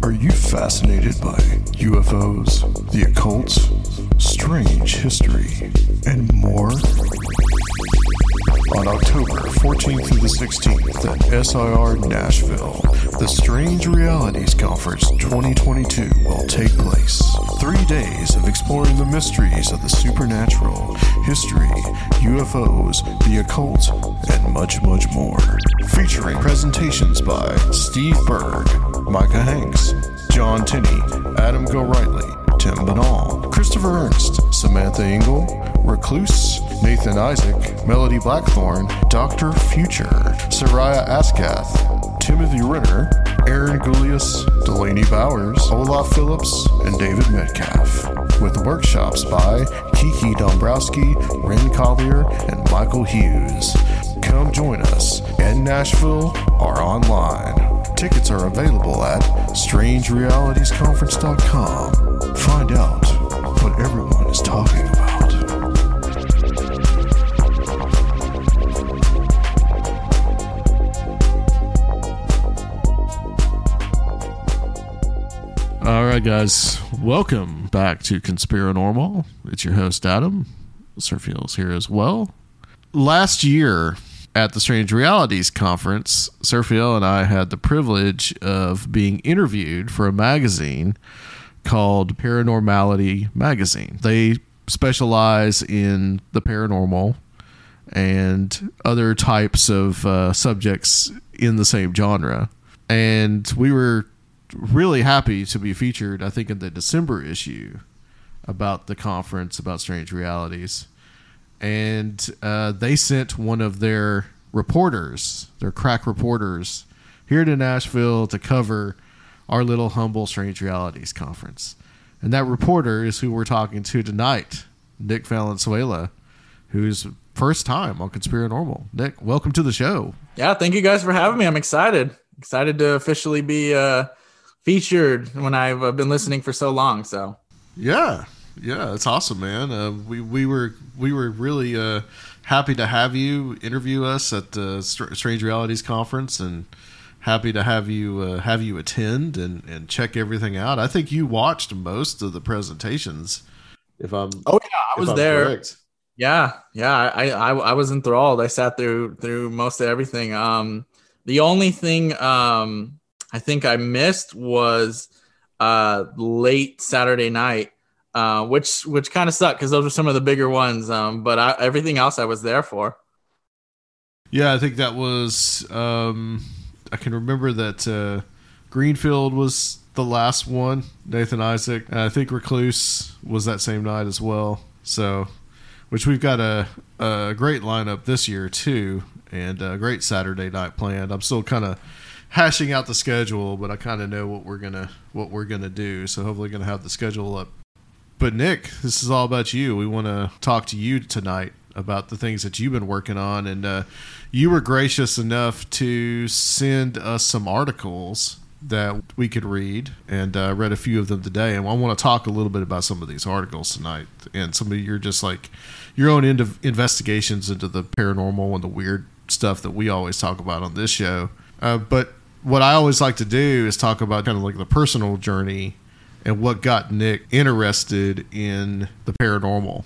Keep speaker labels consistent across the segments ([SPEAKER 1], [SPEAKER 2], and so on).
[SPEAKER 1] Are you fascinated by UFOs, the occult, strange history, and more? On October 14th through the 16th at SIR Nashville, the Strange Realities Conference 2022 will take place. Three days of exploring the mysteries of the supernatural, history, UFOs, the occult, and much, much more. Featuring presentations by Steve Berg, Micah Hanks, John Tinney, Adam Gorightly, Tim Binnall, Christopher Ernst, Samantha Engel, Recluse, Nathan Isaac, Melody Blackthorn, Dr. Future, Soraya Askath, Timothy Renner, Aaron Gulyas, Delaney Bowers, Olav Phillips, and David Metcalfe. With workshops by Kiki Dombrowski, Ren Collier, and Michael Hughes. Come join us in Nashville or online. Tickets are available at strangerealitiesconference.com. Find out what everyone is talking about.
[SPEAKER 2] All right, guys, welcome back to Conspiranormal. It's your host, Adam. Sir here as well. Last year at the Strange Realities Conference, Serfiel and I had the privilege of being interviewed for a magazine called Paranormality Magazine. They specialize in the paranormal and other types of uh, subjects in the same genre. And we were really happy to be featured, I think, in the December issue about the conference about strange realities. And uh, they sent one of their reporters, their crack reporters, here to Nashville to cover our little humble strange realities conference. And that reporter is who we're talking to tonight, Nick Valenzuela, who's first time on Conspiranormal. Nick, welcome to the show.
[SPEAKER 3] Yeah, thank you guys for having me. I'm excited. Excited to officially be uh, featured when I've uh, been listening for so long. So
[SPEAKER 2] yeah, yeah, it's awesome, man. Uh, we we were we were really uh, happy to have you interview us at the Str- Strange Realities conference, and happy to have you uh, have you attend and and check everything out. I think you watched most of the presentations. If I'm
[SPEAKER 3] oh yeah, I was there. Correct. Yeah, yeah, I, I I was enthralled. I sat through through most of everything. Um, the only thing um I think I missed was uh, late Saturday night, uh, which which kind of sucked because those were some of the bigger ones. Um, but I, everything else I was there for.
[SPEAKER 2] Yeah, I think that was. Um, I can remember that uh, Greenfield was the last one. Nathan Isaac, and I think Recluse was that same night as well. So, which we've got a a great lineup this year too, and a great Saturday night planned. I'm still kind of hashing out the schedule, but I kind of know what we're gonna what we're gonna do. So hopefully, gonna have the schedule up. But Nick, this is all about you. We want to talk to you tonight about the things that you've been working on, and uh, you were gracious enough to send us some articles that we could read, and uh, read a few of them today. And I want to talk a little bit about some of these articles tonight, and some of your just like your own investigations into the paranormal and the weird stuff that we always talk about on this show. Uh, but what I always like to do is talk about kind of like the personal journey and what got Nick interested in the paranormal.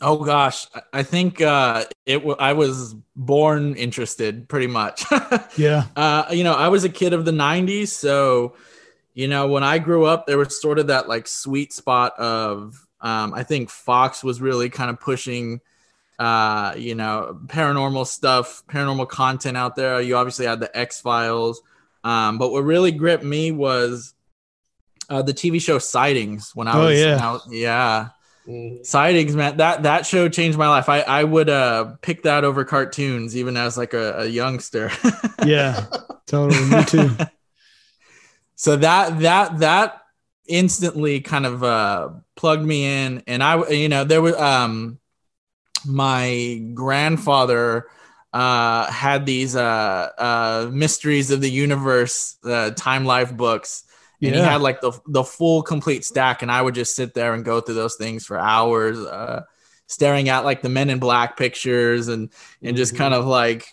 [SPEAKER 3] Oh gosh, I think uh, it. W- I was born interested, pretty much.
[SPEAKER 4] yeah.
[SPEAKER 3] Uh, you know, I was a kid of the '90s, so you know, when I grew up, there was sort of that like sweet spot of. Um, I think Fox was really kind of pushing uh, you know, paranormal stuff, paranormal content out there. You obviously had the X Files, um, but what really gripped me was uh, the TV show Sightings. When I oh, was, yeah, out, yeah. Mm-hmm. Sightings, man, that that show changed my life. I I would uh pick that over cartoons, even as like a, a youngster.
[SPEAKER 4] yeah, totally. Me too.
[SPEAKER 3] so that that that instantly kind of uh plugged me in and i you know there was um my grandfather uh had these uh uh mysteries of the universe uh time life books and he had like the the full complete stack and i would just sit there and go through those things for hours uh staring at like the men in black pictures and and just kind of like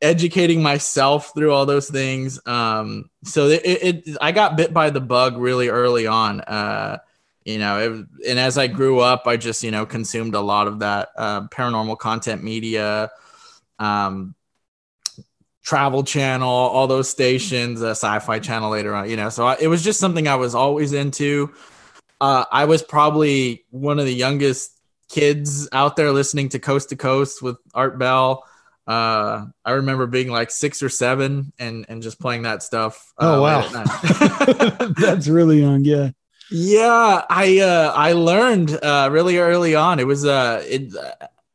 [SPEAKER 3] educating myself through all those things. Um so it, it, it i got bit by the bug really early on uh you know it, and as i grew up i just you know consumed a lot of that uh, paranormal content media. Um travel channel all those stations uh, sci-fi channel later on you know so I, it was just something i was always into uh, i was probably one of the youngest kids out there listening to coast to coast with art bell uh, i remember being like six or seven and and just playing that stuff uh,
[SPEAKER 4] Oh, wow. That's really young. Yeah.
[SPEAKER 3] Yeah, I uh I learned uh really early on. It was uh it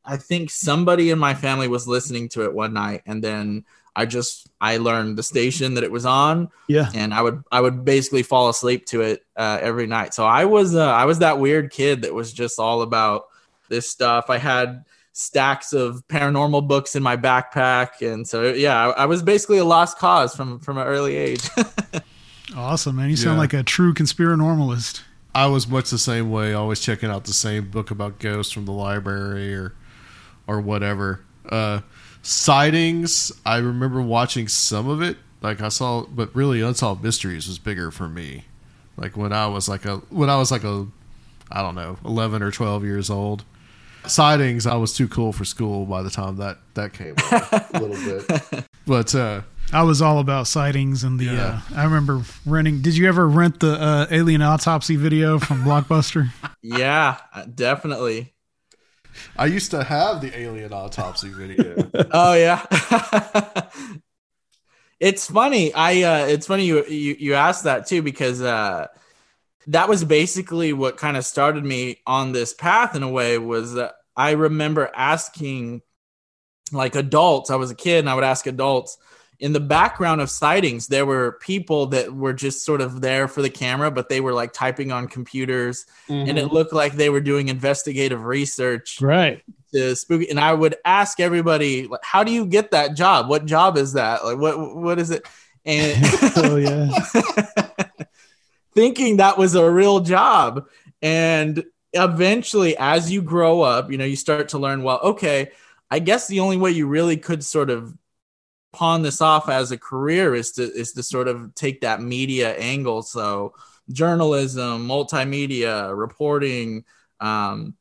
[SPEAKER 3] I think somebody in my family was listening to it one night and then I just I learned the station that it was on
[SPEAKER 4] Yeah.
[SPEAKER 3] and I would I would basically fall asleep to it uh every night. So I was uh I was that weird kid that was just all about this stuff. I had stacks of paranormal books in my backpack and so yeah, I, I was basically a lost cause from from an early age.
[SPEAKER 4] Awesome, man. You sound
[SPEAKER 2] Yeah.
[SPEAKER 4] like a true conspiranormalist.
[SPEAKER 2] I was much the same way, always checking out the same book about ghosts from the library or or whatever. Uh sightings, I remember watching some of it. Like I saw but really Unsolved Mysteries was bigger for me. Like when I was like a when I was like a I don't know, 11 or 12 years old. Sightings, I was too cool for school by the time that that came on a little bit. But uh
[SPEAKER 4] I was all about sightings and the.
[SPEAKER 2] Yeah.
[SPEAKER 4] Uh, I remember renting. Did you ever rent the uh, alien autopsy video from Blockbuster?
[SPEAKER 3] yeah, definitely.
[SPEAKER 2] I used to have the alien autopsy video.
[SPEAKER 3] oh yeah. It's funny. I uh it's funny you you, you asked that too because uh that was basically what kind of started me on this path in a way was that i remember asking like adults. I was a kid and i would ask adults in the background of sightings there were people that were just sort of there for the camera but they were like typing on computers and it mm-hmm. looked like they were doing investigative research
[SPEAKER 4] Right.
[SPEAKER 3] to spooky and i would ask everybody like how do you get that job? What job is that? Like what what is it? And
[SPEAKER 4] Oh yeah.
[SPEAKER 3] thinking that was a real job. And eventually as you grow up you know you start to learn well okay i guess the only way you really could sort of pawn this off as a career is to is to sort of take that media angle. So journalism multimedia reporting um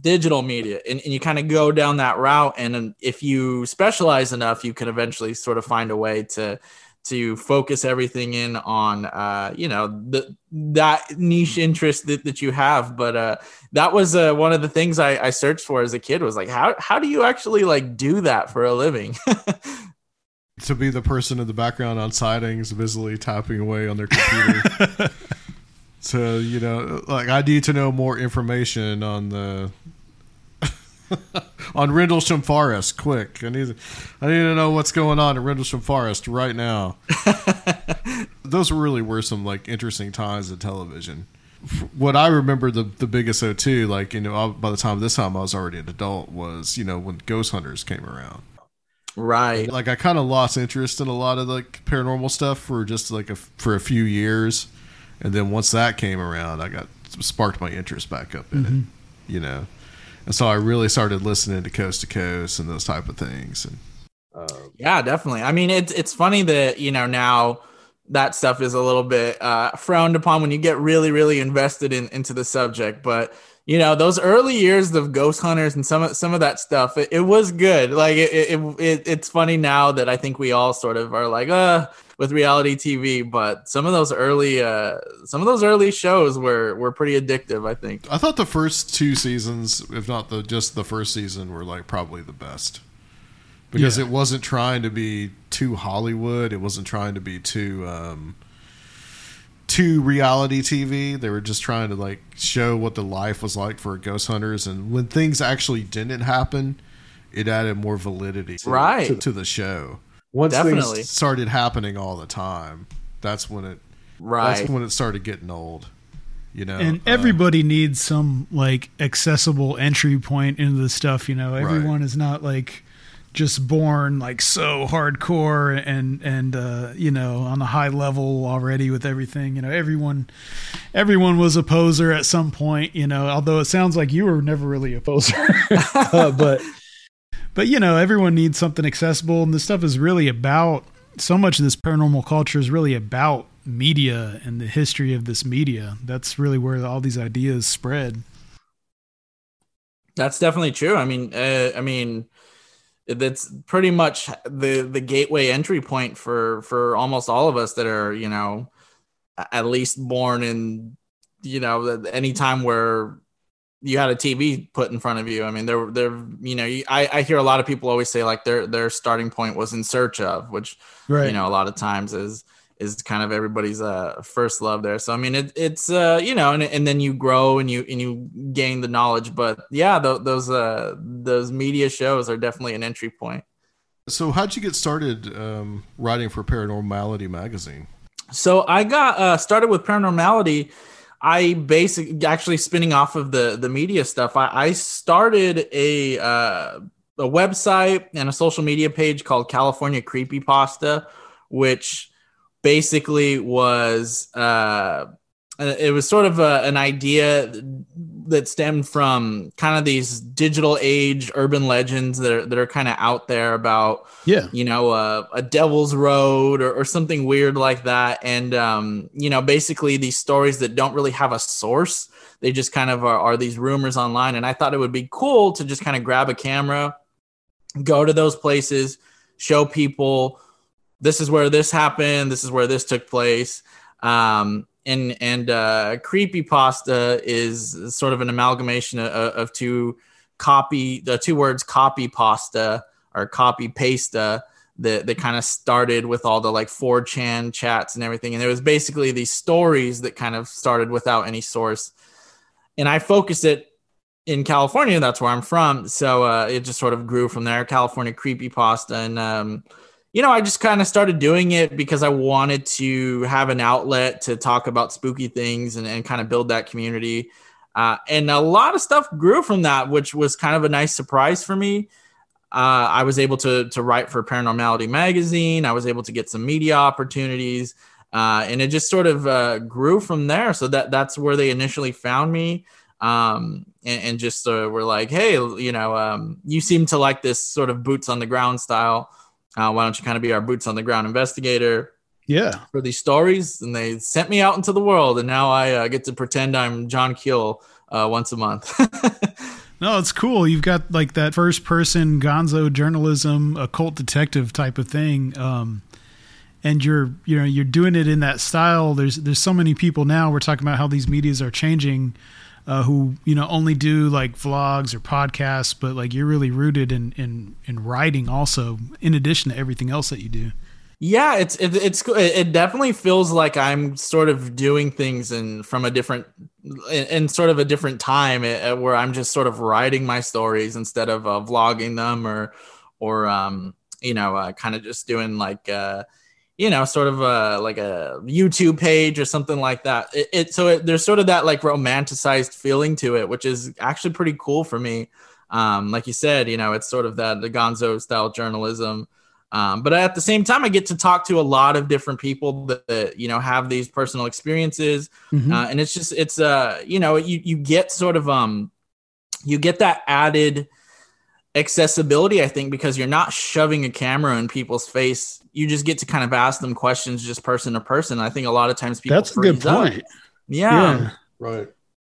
[SPEAKER 3] digital media and, and you kind of go down that route and then if you specialize enough you can eventually sort of find a way to to focus everything in on uh you know the that niche interest that, that you have. But uh that was uh, one of the things I, I searched for as a kid was like how how do you actually like do that for a living
[SPEAKER 2] to be the person in the background on sightings, busily tapping away on their computer. so you know, like I need to know more information on the on Rendlesham Forest. Quick, I need I need to know what's going on in Rendlesham Forest right now. Those really were some like interesting times in television. What I remember the the biggest O2, like you know, by the time this time I was already an adult, was you know when Ghost Hunters came around
[SPEAKER 3] right.
[SPEAKER 2] Like I kind of lost interest in a lot of like paranormal stuff for just like a, for a few years, and then once that came around, I got sparked my interest back up in it, you know, and so I really started listening to Coast to Coast and those type of things, and
[SPEAKER 3] Yeah, definitely. I mean, it's it's funny that you know now that stuff is a little bit uh, frowned upon when you get really really invested in into the subject, but you know those early years of ghost hunters and some of some of that stuff it, it was good like it, it, it it's funny now that i think we all sort of are like uh with reality tv but some of those early uh some of those early shows were were pretty addictive i think
[SPEAKER 2] I thought the first two seasons, if not the just the first season, were like probably the best because
[SPEAKER 4] Yeah.
[SPEAKER 2] it wasn't trying to be too Hollywood. It wasn't trying to be too um, too reality TV. They were just trying to like show what the life was like for ghost hunters, and when things actually didn't happen, it added more validity to,
[SPEAKER 3] Right.
[SPEAKER 2] to, to the show.
[SPEAKER 5] Once
[SPEAKER 3] Definitely.
[SPEAKER 5] things
[SPEAKER 2] Started happening all the time. That's when it
[SPEAKER 3] Right.
[SPEAKER 2] That's when it started getting old. You know,
[SPEAKER 4] and
[SPEAKER 2] uh,
[SPEAKER 4] everybody needs some like accessible entry point into the stuff you know everyone is not like just born like so hardcore and and uh you know on a high level already with everything you know everyone everyone was a poser at some point you know although it sounds like you were never really a poser uh, but but you know everyone needs something accessible and this stuff is really about so much of this paranormal culture is really about media and the history of this media. That's really where all these ideas spread.
[SPEAKER 3] That's definitely true. I mean, uh, I mean, that's pretty much the the gateway entry point for for almost all of us that are you know at least born in you know any time where you had a TV put in front of you. I mean, they're they're you know I I hear a lot of people always say like their their starting point was in search of, which right. you know a lot of times is is kind of everybody's uh, first love there. So I mean, it, it's uh, you know, and, and then you grow and you and you gain the knowledge. But yeah, th- those uh, those media shows are definitely an entry point.
[SPEAKER 2] So how'd you get started um, writing for Paranormality magazine?
[SPEAKER 3] So I got uh, started with Paranormality. I basically actually spinning off of the the media stuff. I, I started a uh, a website and a social media page called California Creepy Pasta, which basically was uh, it was sort of a, an idea that stemmed from kind of these digital age urban legends that are that are kind of out there about
[SPEAKER 4] yeah.
[SPEAKER 3] you know uh, a devil's road or, or something weird like that. And um, you know basically these stories that don't really have a source they just kind of are, are these rumors online. And i thought it would be cool to just kind of grab a camera go to those places show people this is where this happened. This is where this took place. Um, and and uh, creepy pasta is sort of an amalgamation of, of two copy the two words copy pasta or copy pasta that that kind of started with all the like 4chan chats and everything and it was basically these stories that kind of started without any source and i focused it in california that's where i'm from so uh, it just sort of grew from there california creepy pasta and um, you know, I just kind of started doing it because I wanted to have an outlet to talk about spooky things and, and kind of build that community. Uh, and a lot of stuff grew from that, which was kind of a nice surprise for me. Uh, I was able to to write for Paranormality magazine. I was able to get some media opportunities, uh, and it just sort of uh, grew from there. So that that's where they initially found me, um, and, and, just uh, were like, "Hey, you know, um, you seem to like this sort of boots on the ground style." Uh, why don't you kind of be our boots on the ground investigator?
[SPEAKER 4] Yeah.
[SPEAKER 3] For these stories, and they sent me out into the world, and now I uh, get to pretend I'm John Keel uh, once a month.
[SPEAKER 4] no, it's cool. You've got like that first person gonzo journalism, occult detective type of thing. Um, and you're you know you're doing it in that style. There's there's so many people now. We're talking about how these medias are changing uh, who you know only do like vlogs or podcasts, but like you're really rooted in in in writing also, in addition to everything else that you do.
[SPEAKER 3] Yeah, it's it, it's it definitely feels like I'm sort of doing things and from a different in, sort of a different time eh, eh, where I'm just sort of writing my stories instead of uh, vlogging them or or um you know uh, kind of just doing like uh you know, sort of a like a YouTube page or something like that. It, it so it, there's sort of that like romanticized feeling to it, which is actually pretty cool for me. Um, like you said, you know, it's sort of that the Gonzo style journalism. Um, but at the same time, I get to talk to a lot of different people that, that you know have these personal experiences, mm-hmm. uh, and it's just it's uh you know you you get sort of um you get that added accessibility i think because you're not shoving a camera in people's face you just get to kind of ask them questions just person to person. I think a lot of times people
[SPEAKER 4] that's a good point.
[SPEAKER 3] Yeah.
[SPEAKER 2] yeah. Right.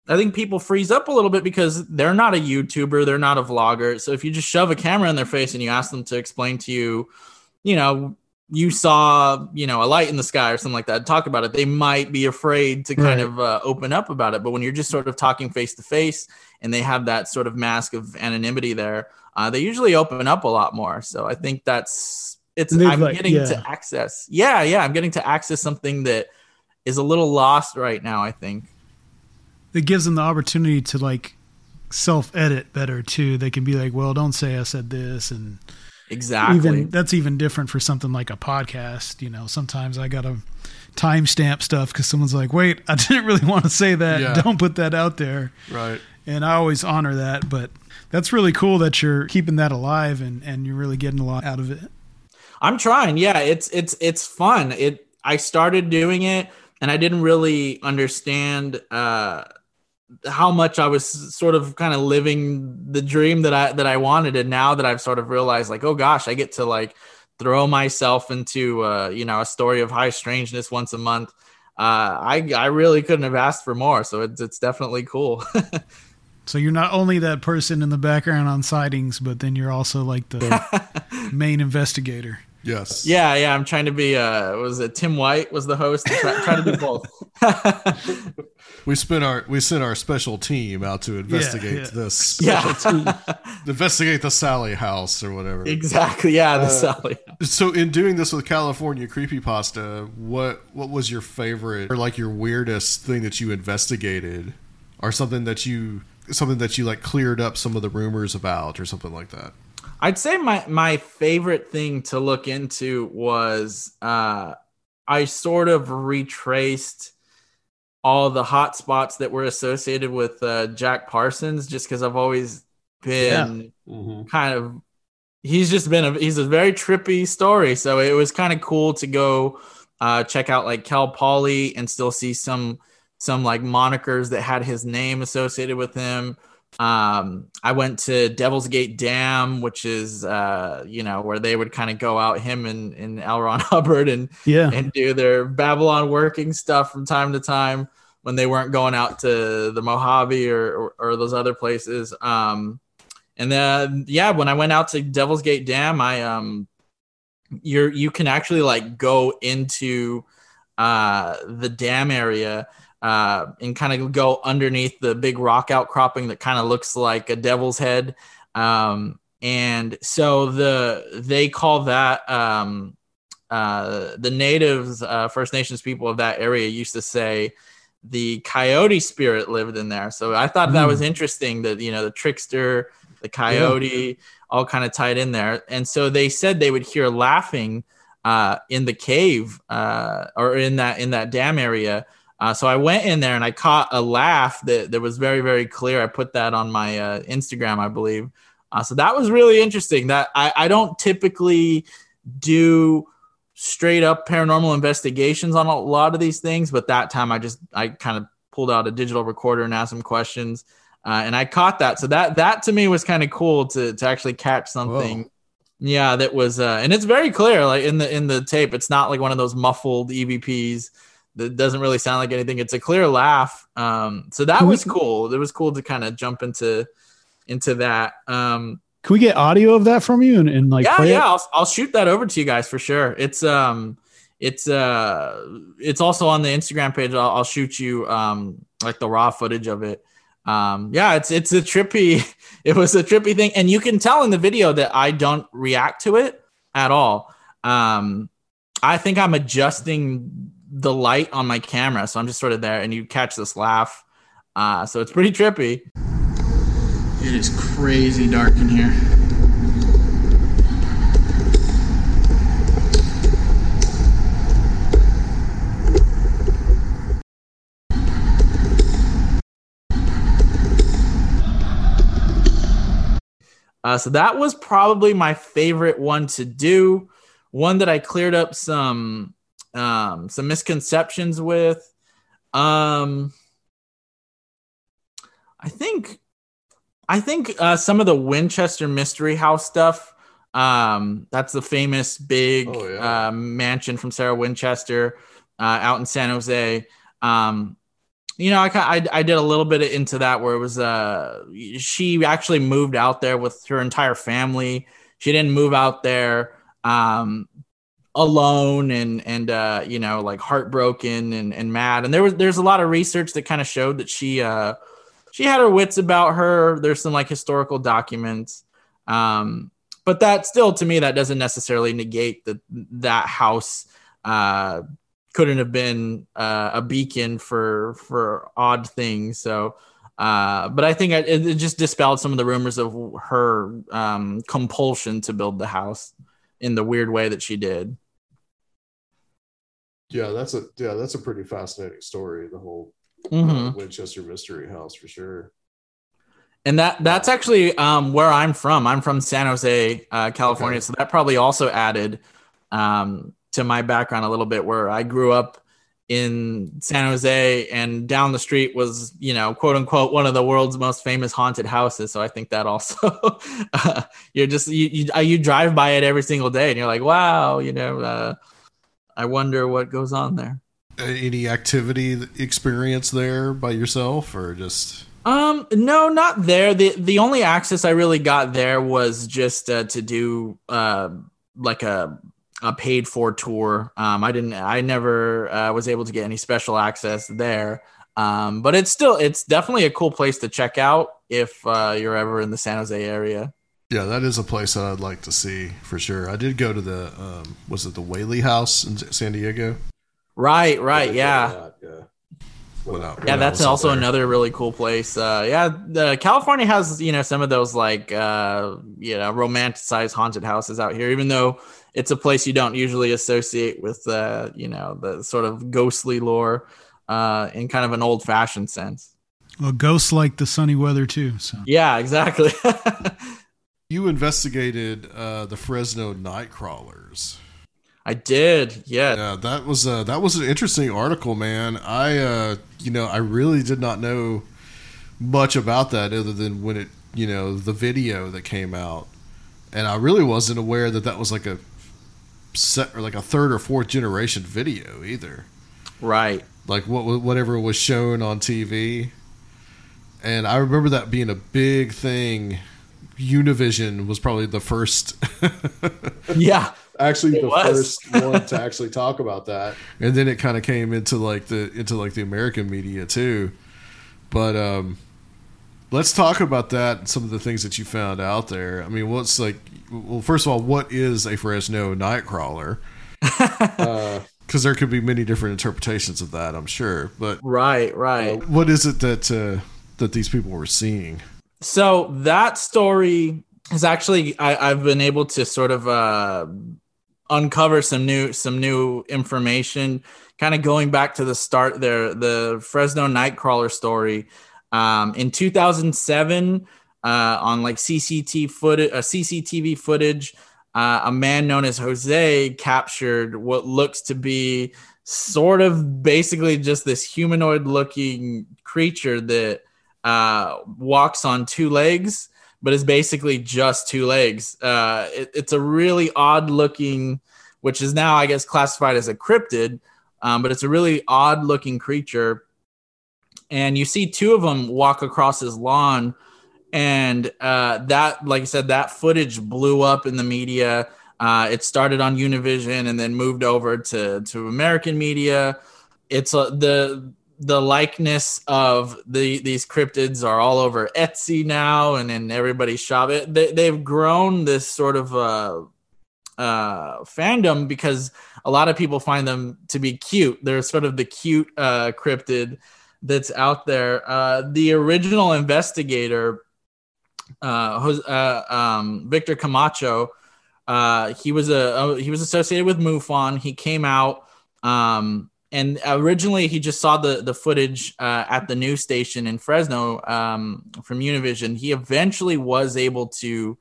[SPEAKER 3] I think people freeze up a little bit because they're not a youtuber they're not a vlogger. So if you just shove a camera in their face and you ask them to explain to you you know you saw you know a light in the sky or something like that talk about it they might be afraid to kind right. of uh, open up about it. But when you're just sort of talking face to face and they have that sort of mask of anonymity there uh, they usually open up a lot more. So I think that's it's I'm like, getting yeah. to access. Yeah, yeah, I'm getting to access something that is a little lost right now. I think
[SPEAKER 4] it gives them the opportunity to like self edit better too. They can be like, well, don't say I said this, and
[SPEAKER 3] Exactly.
[SPEAKER 4] Even that's even different for something like a podcast. You know, sometimes I gotta timestamp stuff because someone's like, "Wait, I didn't really want to say that.
[SPEAKER 2] Yeah.
[SPEAKER 4] Don't put that out there."
[SPEAKER 2] Right.
[SPEAKER 4] And I always honor that, but that's really cool that you're keeping that alive and and you're really getting a lot out of it.
[SPEAKER 3] I'm trying. Yeah, it's it's it's fun. It I started doing it and I didn't really understand uh how much I was sort of kind of living the dream that I that I wanted and now that I've sort of realized like oh gosh, I get to like throw myself into uh you know a story of high strangeness once a month. Uh I I really couldn't have asked for more, so it's it's definitely cool.
[SPEAKER 4] So you're not only that person in the background on sightings, but then you're also like the main investigator.
[SPEAKER 2] Yes.
[SPEAKER 3] yeah, yeah, I'm trying to be uh was it Tim White was the host? Try, try to do both.
[SPEAKER 2] We spent our we sent our special team out to investigate
[SPEAKER 4] yeah.
[SPEAKER 2] this.
[SPEAKER 3] yeah.
[SPEAKER 2] Investigate the Sallie house or whatever.
[SPEAKER 3] Exactly. Yeah, the Sallie.
[SPEAKER 2] So in doing this with California creepypasta, what what was your favorite or like your weirdest thing that you investigated or something that you something that you like cleared up some of the rumors about or something like that?
[SPEAKER 3] I'd say my my favorite thing to look into was uh I sort of retraced all the hot spots that were associated with uh, Jack Parsons just because I've always been kind of he's just been a he's a very trippy story. So it was kind of cool to go uh, check out like Cal Poly and still see some some like monikers that had his name associated with him um i went to devil's gate dam which is uh you know where they would kind of go out him and, and L. Ron hubbard and
[SPEAKER 4] Yeah.
[SPEAKER 3] and do their Babalon working stuff from time to time when they weren't going out to the mojave or or, or those other places um and then yeah when i went out to devil's gate dam i um you're you can actually like go into uh the dam area uh, and kind of go underneath the big rock outcropping that kind of looks like a devil's head. Um, and so the they call that um, uh, the natives, uh, First Nations people of that area used to say the coyote spirit lived in there. So I thought that was interesting that you know the trickster, the coyote, all kind of tied in there. And so they said they would hear laughing uh, in the cave uh, or in that in that dam area. Uh, so I went in there and I caught a laugh that, that was very, very clear. I put that on my uh, Instagram, I believe. Uh, so that was really interesting. That I, I don't typically do straight up paranormal investigations on a lot of these things, but that time I just I kind of pulled out a digital recorder and asked some questions, uh, and I caught that. So that that to me was kind of cool to to actually catch something. Yeah, that was, uh, and it's very clear, like in the in the tape. It's not like one of those muffled EVPs that doesn't really sound like anything. It's a clear laugh. Um, so that was cool. It was cool to kind of jump into into that. Um,
[SPEAKER 5] Can we get audio of that from you and, and like
[SPEAKER 3] yeah, yeah? I'll, I'll shoot that over to you guys for sure. It's um, it's uh, it's also on the Instagram page. I'll, I'll shoot you um, like the raw footage of it. Um, yeah, it's it's a trippy. It was a trippy thing, and you can tell in the video that I don't react to it at all. Um, I think I'm adjusting the light on my camera, so I'm just sort of there, and you catch this laugh. Uh, so it's pretty trippy. It is crazy dark in here. Uh, so that was probably my favorite one to do. One that I cleared up some um, some misconceptions with. Um, I think I think uh, some of the Winchester Mystery House stuff. Um, that's the famous big
[SPEAKER 2] Oh, yeah.
[SPEAKER 3] uh, mansion from Sarah Winchester uh, out in San Jose. Um, you know, I, I I did a little bit into that where it was uh she actually moved out there with her entire family. She didn't move out there um alone and and uh you know like heartbroken and and mad. And there was there's a lot of research that kind of showed that she uh she had her wits about her. There's some like historical documents. Um but that still to me that doesn't necessarily negate that that house uh couldn't have been uh, a beacon for for odd things. So Uh, but I think it, it, just dispelled some of the rumors of her um, compulsion to build the house in the weird way that she did.
[SPEAKER 2] Yeah, that's a yeah, that's a pretty fascinating story. The whole
[SPEAKER 3] Mhm.
[SPEAKER 2] uh, Winchester Mystery House for sure.
[SPEAKER 3] And that that's actually um, where I'm from. I'm from San Jose, uh, California.
[SPEAKER 2] Okay.
[SPEAKER 3] So that probably also added um, to my background a little bit, where I grew up in San Jose, and down the street was, you know, quote unquote, one of the world's most famous haunted houses. So I think that also, uh, you're just you, you uh, you drive by it every single day, and you're like, wow, you know, uh, I wonder what goes on there.
[SPEAKER 2] Any activity experience there by yourself or just
[SPEAKER 3] Um, no, not there. the The only access I really got there was just uh, to do uh, like a a paid for tour. Um, I didn't. I never uh, was able to get any special access there. Um, but it's still it's definitely a cool place to check out if uh, you're ever in the San Jose area.
[SPEAKER 2] Yeah, that is a place that I'd like to see for sure. I did go to the um, was it the Whaley House in San Diego?
[SPEAKER 3] Right, right, yeah.
[SPEAKER 2] yeah. When I-
[SPEAKER 3] Yeah,
[SPEAKER 2] when I
[SPEAKER 3] that's also
[SPEAKER 2] there.
[SPEAKER 3] another really cool place. Uh, yeah, the California has you know some of those like uh, you know romanticized haunted houses out here, even though it's a place you don't usually associate with uh, you know the sort of ghostly lore uh, in kind of an old fashioned sense.
[SPEAKER 4] Well, ghosts like the sunny weather too. So
[SPEAKER 3] Yeah, exactly.
[SPEAKER 2] You investigated uh, the Fresno night crawlers.
[SPEAKER 3] I did. Yeah.
[SPEAKER 2] Yeah, that was uh, that was an interesting article, man. I uh, you know I really did not know much about that other than when it you know the video that came out, and I really wasn't aware that that was like a set or like a third or fourth generation video either.
[SPEAKER 3] Right.
[SPEAKER 2] Like what whatever was shown on TV, and I remember that being a big thing. Univision was probably the first
[SPEAKER 3] Yeah.
[SPEAKER 2] actually
[SPEAKER 3] It
[SPEAKER 2] the
[SPEAKER 3] was.
[SPEAKER 2] first one to actually talk about that and then it kind of came into like the into like the american media too but um let's talk about that and some of the things that you found out there i mean what's like well first of all what is a fresno nightcrawler because there could be many different interpretations of that i'm sure but
[SPEAKER 3] Right. Right.
[SPEAKER 2] what is it that uh that these people were seeing
[SPEAKER 3] So that story is actually I, I've been able to sort of uh, uncover some new some new information, kind of going back to the start there, the Fresno Nightcrawler story. Um, in 2007, uh, on like CCTV footage, uh, CCTV footage, uh, a man known as Jose captured what looks to be sort of basically just this humanoid looking creature that uh, walks on two legs, but is basically just two legs. Uh, it- it's a really odd looking, which is now, I guess, classified as a cryptid, um, but it's a really odd looking creature. And you see two of them walk across his lawn. And uh, that, like I said, that footage blew up in the media. Uh, it started on Univision and then moved over to, to American media. It's uh, the the likeness of the these cryptids are all over Etsy now, and in everybody's shop. It, they, they've grown this sort of uh, uh, fandom because a lot of people find them to be cute. They're sort of the cute uh, cryptid that's out there. Uh, the original investigator, uh, uh, um, Victor Camacho, uh, he was a uh, he was associated with MUFON. He came out. Um, and originally he just saw the the footage uh, at the news station in Fresno um, from Univision. He eventually was able to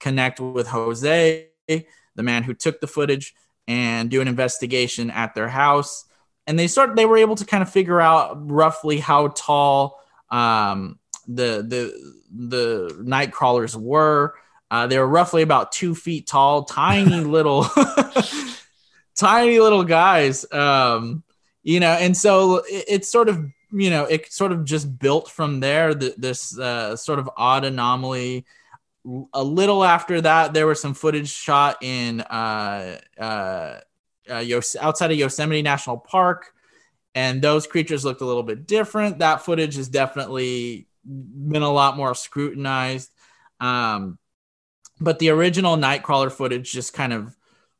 [SPEAKER 3] connect with Jose, the man who took the footage, and do an investigation at their house. And they start they were able to kind of figure out roughly how tall um, the the the night crawlers were. Uh, they were roughly about two feet tall, tiny little, tiny little guys. Um, you know, and so it, it's sort of you know it sort of just built from there. th- This uh, sort of odd anomaly. A little after that, there was some footage shot in uh, uh, uh, outside of Yosemite National Park, and those creatures looked a little bit different. That footage has definitely been a lot more scrutinized. Um, but the original Nightcrawler footage just kind of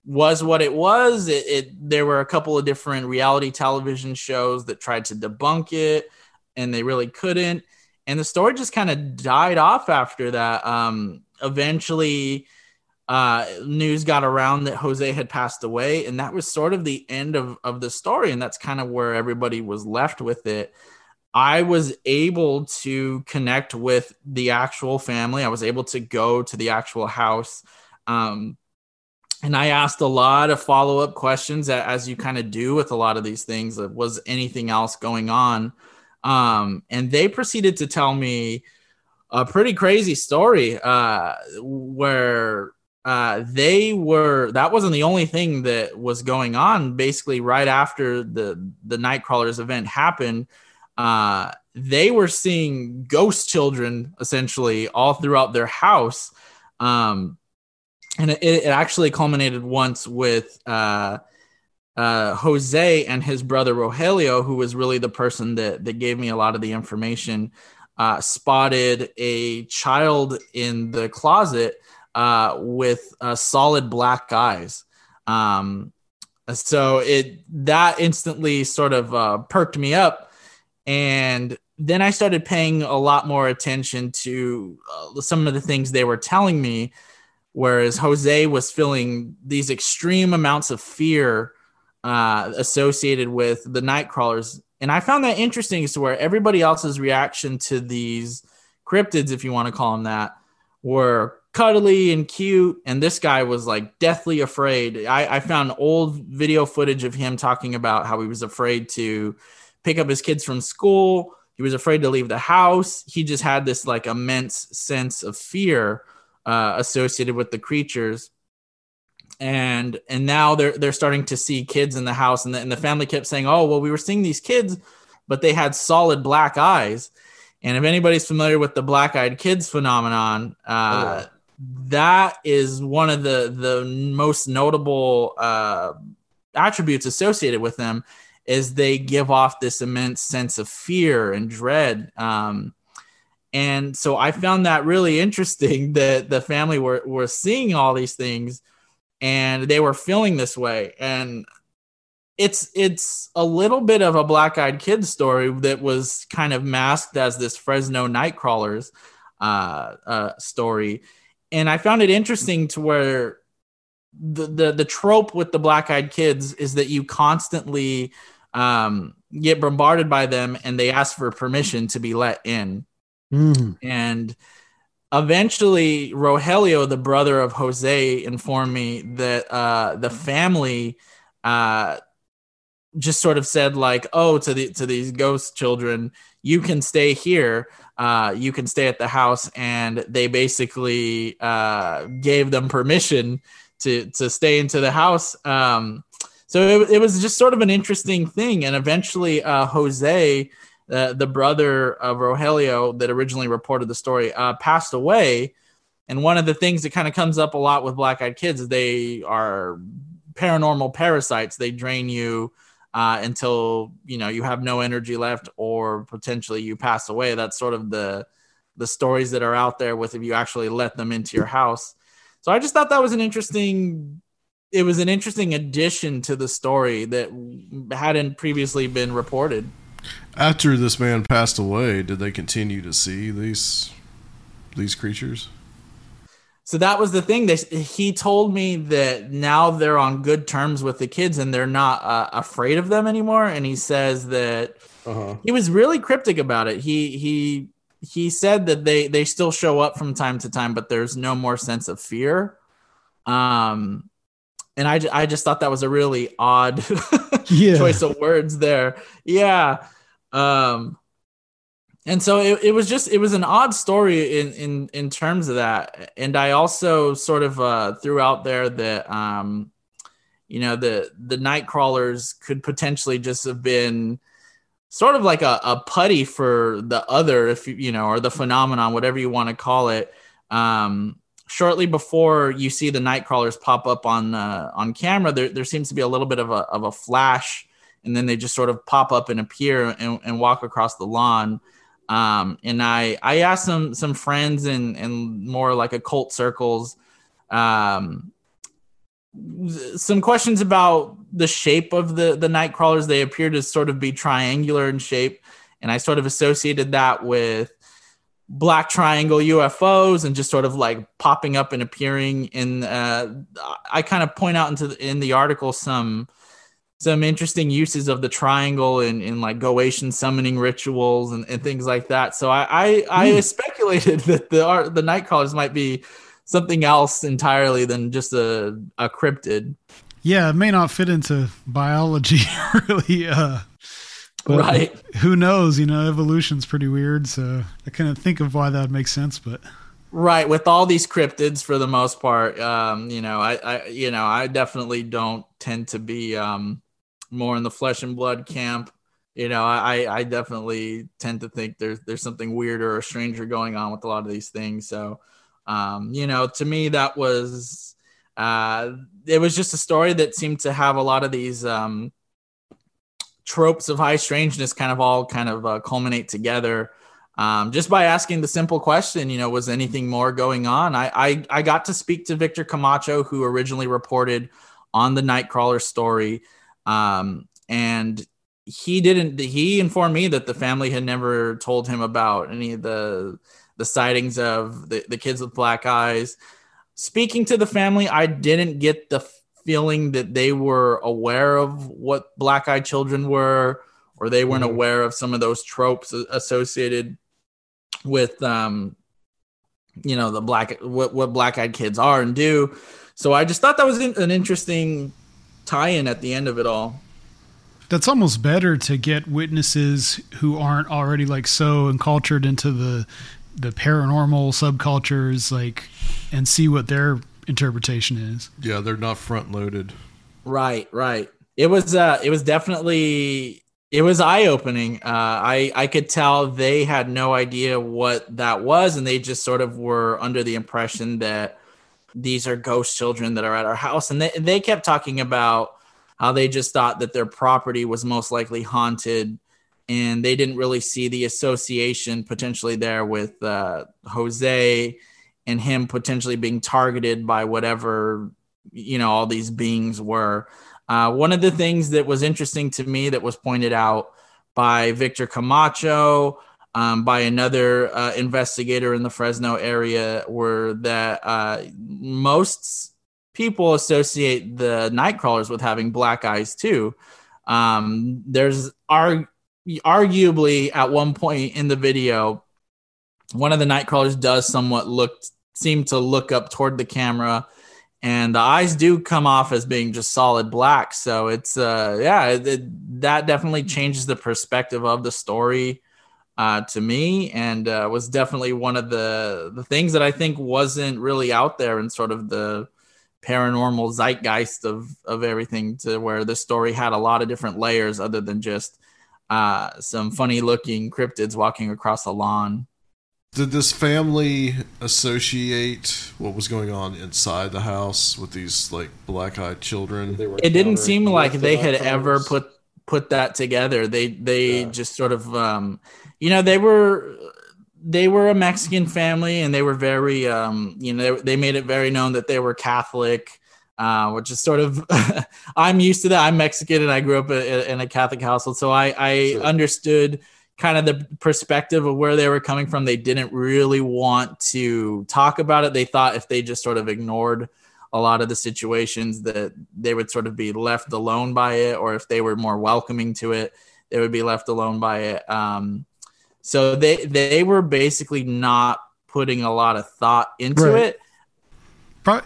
[SPEAKER 3] was what it was. It, it there were a couple of different reality television shows that tried to debunk it, and they really couldn't. and the story just kind of died off after that. Um, eventually, uh, news got around that Jose had passed away, and that was sort of the end of of the story, and that's kind of where everybody was left with it. I was able to connect with the actual family. I was able to go to the actual house. Um, and I asked a lot of follow up questions, as you kind of do with a lot of these things. Was anything else going on? Um, and they proceeded to tell me a pretty crazy story uh, where uh, they were that wasn't the only thing that was going on. Basically, right after the the Nightcrawlers event happened, uh, they were seeing ghost children essentially all throughout their house. Um, and it, it, actually culminated once with uh, uh, Jose and his brother Rogelio, who was really the person that, that gave me a lot of the information, uh, spotted a child in the closet uh, with uh, solid black eyes. Um, so it that instantly sort of uh, perked me up and then I started paying a lot more attention to some of the things they were telling me. Whereas Jose was feeling these extreme amounts of fear uh, associated with the night crawlers. And I found that interesting as to where everybody else's reaction to these cryptids, if you want to call them that, were cuddly and cute. And this guy was like deathly afraid. I, I found old video footage of him talking about how he was afraid to pick up his kids from school. He was afraid to leave the house. He just had this like immense sense of fear uh, associated with the creatures. And and now they're they're starting to see kids in the house, and the, and the family kept saying, "Oh, well, we were seeing these kids, but they had solid black eyes." And if anybody's familiar with the black-eyed kids phenomenon, uh, oh. that is one of the the most notable uh, attributes associated with them is they give off this immense sense of fear and dread. Um, and so I found that really interesting that the family were, were seeing all these things and they were feeling this way. And it's it's a little bit of a black-eyed kid story that was kind of masked as this Fresno Nightcrawlers uh, uh, story. And I found it interesting to where the, the the trope with the black-eyed kids is that you constantly um, get bombarded by them and they ask for permission to be let in. Mm. And eventually, Rogelio, the brother of Jose, informed me that uh, the family uh, just sort of said, like, "Oh, to the to these ghost children, you can stay here." Uh, you can stay at the house, and they basically uh, gave them permission to to stay into the house. Um, so it, it was just sort of an interesting thing. And eventually, uh, Jose, uh, the brother of Rogelio that originally reported the story, uh, passed away. And one of the things that kind of comes up a lot with black eyed kids is they are paranormal parasites. They drain you uh, until you know you have no energy left, or potentially you pass away. That's sort of the the stories that are out there with if you actually let them into your house. So I just thought that was an interesting it was an interesting addition to the story that hadn't previously been reported.
[SPEAKER 2] After this man passed away, did they continue to see these these creatures?
[SPEAKER 3] So that was the thing. They, he told me that now they're on good terms with the kids and they're not uh, afraid of them anymore. And he says that uh-huh. he was really cryptic about it. He he he said that they they still show up from time to time, but there's no more sense of fear. Um, and I, I just thought that was a really odd yeah. choice of words there. Yeah. Um, and so it, it was just it was an odd story in in in terms of that. And i also sort of uh threw out there that um you know the the night crawlers could potentially just have been sort of like a, a putty for the other if you you know or the phenomenon whatever you want to call it. Um shortly before you see the night crawlers pop up on uh, on camera, there, there seems to be a little bit of a, of a flash, and then they just sort of pop up and appear and, and walk across the lawn. Um, and I I asked some some friends and and more like occult circles, um, some questions about the shape of the the night crawlers. They appear to sort of be triangular in shape, and I sort of associated that with black triangle UFOs and just sort of like popping up and appearing in uh, I kind of point out into the, in the article some some interesting uses of the triangle in, in like Goetia summoning rituals and, and things like that. So I I, I hmm. speculated that the art the night crawlers might be something else entirely than just a, a cryptid.
[SPEAKER 4] Yeah, it may not fit into biology really. Uh,
[SPEAKER 3] right.
[SPEAKER 4] Who knows? You know, evolution's pretty weird. So I kind of think of why that would make sense, but.
[SPEAKER 3] Right, with all these cryptids, for the most part, um, you know, I, I, you know, I definitely don't tend to be um, more in the flesh and blood camp. You know, I, I definitely tend to think there's there's something weirder or stranger going on with a lot of these things. So, um, you know, to me, that was uh, it was just a story that seemed to have a lot of these um, tropes of high strangeness kind of all kind of uh, culminate together. Um, just by asking the simple question, you know, was anything more going on? I, I, I got to speak to Victor Camacho, who originally reported on the Nightcrawler story, um, and he didn't. He informed me that the family had never told him about any of the the sightings of the, the kids with black eyes. Speaking to the family, I didn't get the feeling that they were aware of what black eyed children were, or they weren't mm-hmm. aware of some of those tropes associated with, um, you know, the black what, what black eyed kids are and do. So I just thought that was an interesting tie-in at the end of it all.
[SPEAKER 4] That's almost better to get witnesses who aren't already like so encultured into the the paranormal subcultures like and see what their interpretation is.
[SPEAKER 2] Yeah, they're not front loaded.
[SPEAKER 3] Right, right. It was uh it was definitely it was eye opening. Uh I I could tell they had no idea what that was and they just sort of were under the impression that these are ghost children that are at our house and they they kept talking about how they just thought that their property was most likely haunted and they didn't really see the association potentially there with uh, Jose and him potentially being targeted by whatever you know all these beings were. Uh, one of the things that was interesting to me that was pointed out by Victor Camacho, um, by another uh, investigator in the Fresno area, were that uh, most people associate the night crawlers with having black eyes too. Um, there's are arguably at one point in the video, one of the night crawlers does somewhat look seem to look up toward the camera and the eyes do come off as being just solid black so it's uh yeah it, it, that definitely changes the perspective of the story uh to me and uh, was definitely one of the the things that i think wasn't really out there in sort of the paranormal zeitgeist of of everything to where the story had a lot of different layers other than just uh, some funny looking cryptids walking across a lawn.
[SPEAKER 2] Did this family associate what was going on inside the house with these like black eyed children?
[SPEAKER 3] It didn't seem like they had ever put put that together. They they yeah. just sort of um, you know they were they were a Mexican family and they were very um, you know they, they made it very known that they were Catholic uh, which is sort of I'm used to that. I'm Mexican and I grew up in a Catholic household, so I, I sure. understood kind of the perspective of where they were coming from. They didn't really want to talk about it. They thought if they just sort of ignored a lot of the situations that they would sort of be left alone by it, or if they were more welcoming to it, they would be left alone by it. Um, so they they were basically not putting a lot of thought into right. it.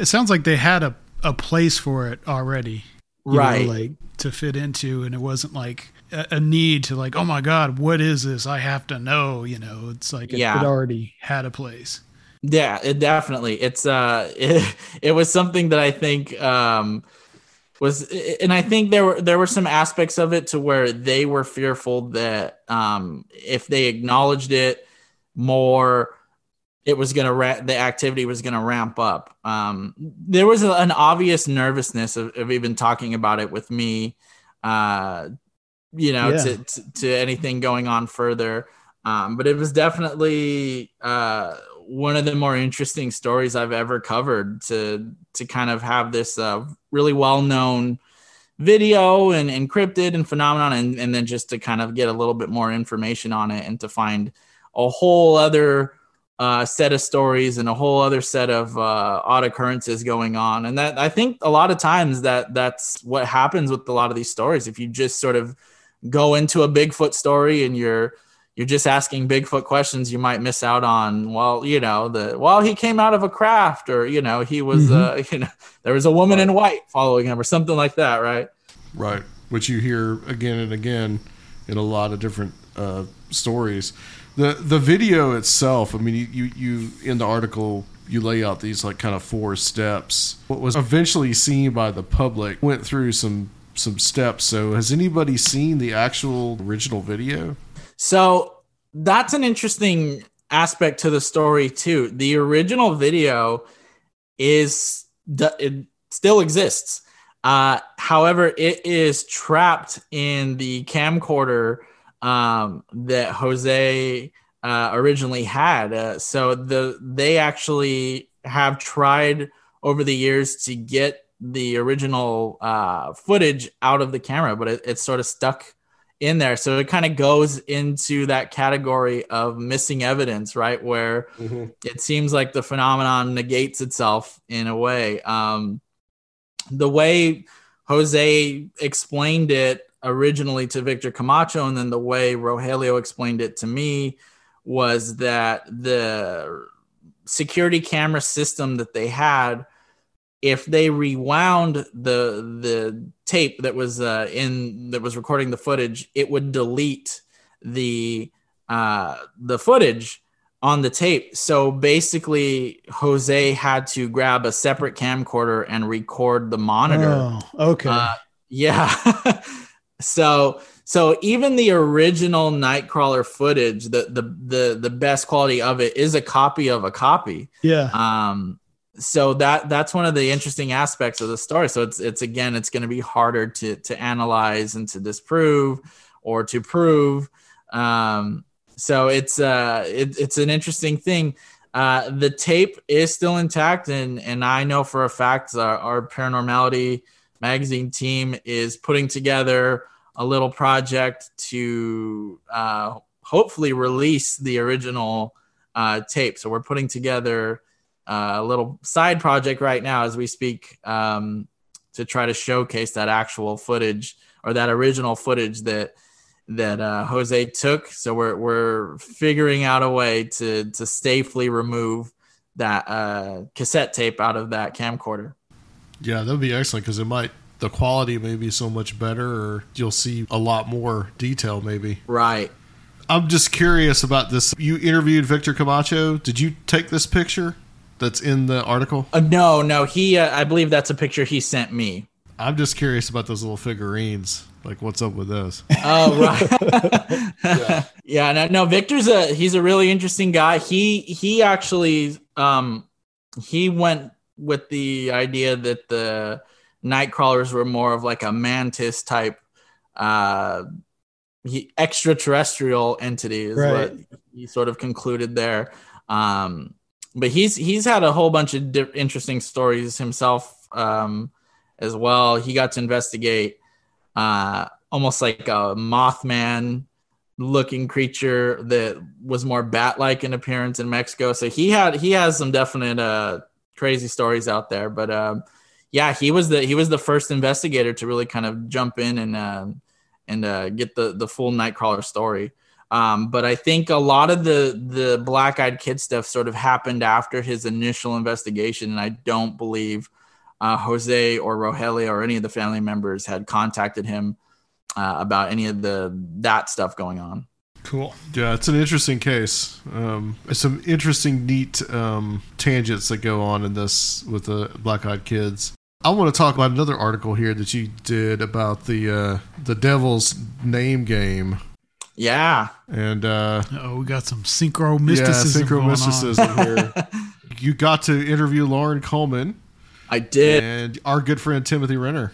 [SPEAKER 4] It sounds like they had a a place for it already,
[SPEAKER 3] right?
[SPEAKER 4] Know, like to fit into, and it wasn't like a, a, need to like, oh my god, what is this? I have to know. You know, it's like it, yeah. it already had a place.
[SPEAKER 3] Yeah, it definitely. It's uh, it, it was something that I think um was, and I think there were there were some aspects of it to where they were fearful that um if they acknowledged it more it was going to ra- the activity was going to ramp up. Um, there was a, an obvious nervousness of, of, even talking about it with me, uh, you know, yeah. to, to, to, anything going on further. Um, but it was definitely uh, one of the more interesting stories I've ever covered to to kind of have this uh, really well known video and encrypted and phenomenon, and, and then just to kind of get a little bit more information on it and to find a whole other uh, set of stories and a whole other set of uh, odd occurrences going on. And that I think a lot of times that that's what happens with a lot of these stories. If you just sort of go into a Bigfoot story and you're you're just asking Bigfoot questions, you might miss out on well, you know, the well he came out of a craft or you know he was mm-hmm. uh, you know there was a woman in white following him or something like that, right?
[SPEAKER 2] Right, which you hear again and again in a lot of different uh, stories. The the video itself, I mean, you, you you in the article you lay out these like kind of four steps. What was eventually seen by the public went through some some steps. So has anybody seen the actual original video?
[SPEAKER 3] So that's an interesting aspect to the story too. The original video is it still exists. Uh, however, it is trapped in the camcorder um, that Jose uh, originally had. Uh, so the they actually have tried over the years to get the original uh, footage out of the camera, but it, it's sort of stuck in there. So it kind of goes into that category of missing evidence, right? Where mm-hmm. it seems like the phenomenon negates itself in a way. Um, the way Jose explained it originally to Victor Camacho, and then the way Rogelio explained it to me was that the security camera system that they had if they rewound the the tape that was uh, in that was recording the footage, it would delete the uh, the footage on the tape. So basically, Jose had to grab a separate camcorder and record the monitor.
[SPEAKER 4] Oh, okay. Uh,
[SPEAKER 3] yeah. so so even the original Nightcrawler footage, the the the the best quality of it is a copy of a copy.
[SPEAKER 4] Yeah.
[SPEAKER 3] Um so that that's one of the interesting aspects of the story. So it's it's again it's going to be harder to to analyze and to disprove or to prove. Um, so it's uh it, it's an interesting thing. Uh, the tape is still intact, and and I know for a fact our, our paranormality magazine team is putting together a little project to uh, hopefully release the original uh, tape. So we're putting together uh, a little side project right now as we speak um, to try to showcase that actual footage or that original footage that that uh, Jose took. So we're we're figuring out a way to to safely remove that uh, cassette tape out of that camcorder.
[SPEAKER 2] Yeah, that would be excellent because it might the quality may be so much better, or you'll see a lot more detail. Maybe
[SPEAKER 3] right.
[SPEAKER 2] I'm just curious about this. You interviewed Victor Camacho. Did you take this picture? That's in the article?
[SPEAKER 3] Uh, no, no. He, uh, I believe that's a picture he sent me.
[SPEAKER 2] I'm just curious about those little figurines. Like, what's up with those?
[SPEAKER 3] Oh, right. yeah. yeah. No, no. Victor's a he's a really interesting guy. He he actually um he went with the idea that the night crawlers were more of like a mantis type uh he, extraterrestrial entity is right. what he sort of concluded there. Um but he's he's had a whole bunch of di- interesting stories himself um, as well. He got to investigate uh, almost like a Mothman looking creature that was more bat like in appearance in Mexico. So he had he has some definite uh, crazy stories out there. But um, yeah, he was the he was the first investigator to really kind of jump in and uh, and uh, get the the full Nightcrawler story. Um, but I think a lot of the the black eyed kid stuff sort of happened after his initial investigation, and I don't believe uh, Jose or Rogelio or any of the family members had contacted him uh, about any of the that stuff going on.
[SPEAKER 2] Cool. Yeah, it's an interesting case. Um, some interesting, neat um, tangents that go on in this with the black eyed kids. I want to talk about another article here that you did about the uh, the Devil's Name game.
[SPEAKER 3] Yeah.
[SPEAKER 2] And uh
[SPEAKER 4] oh, we got some synchro mysticism. Yeah, synchro mysticism
[SPEAKER 2] here. You got to interview Loren Coleman.
[SPEAKER 3] I did.
[SPEAKER 2] And our good friend Timothy Renner.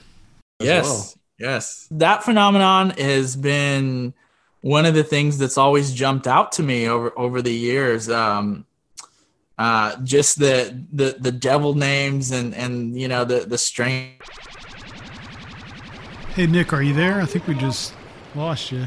[SPEAKER 3] Yes. Well. Yes. That phenomenon has been one of the things that's always jumped out to me over over the years. Um uh just the the the devil names and and you know the the strange
[SPEAKER 4] Hey Nick, are you there? I think we just lost you.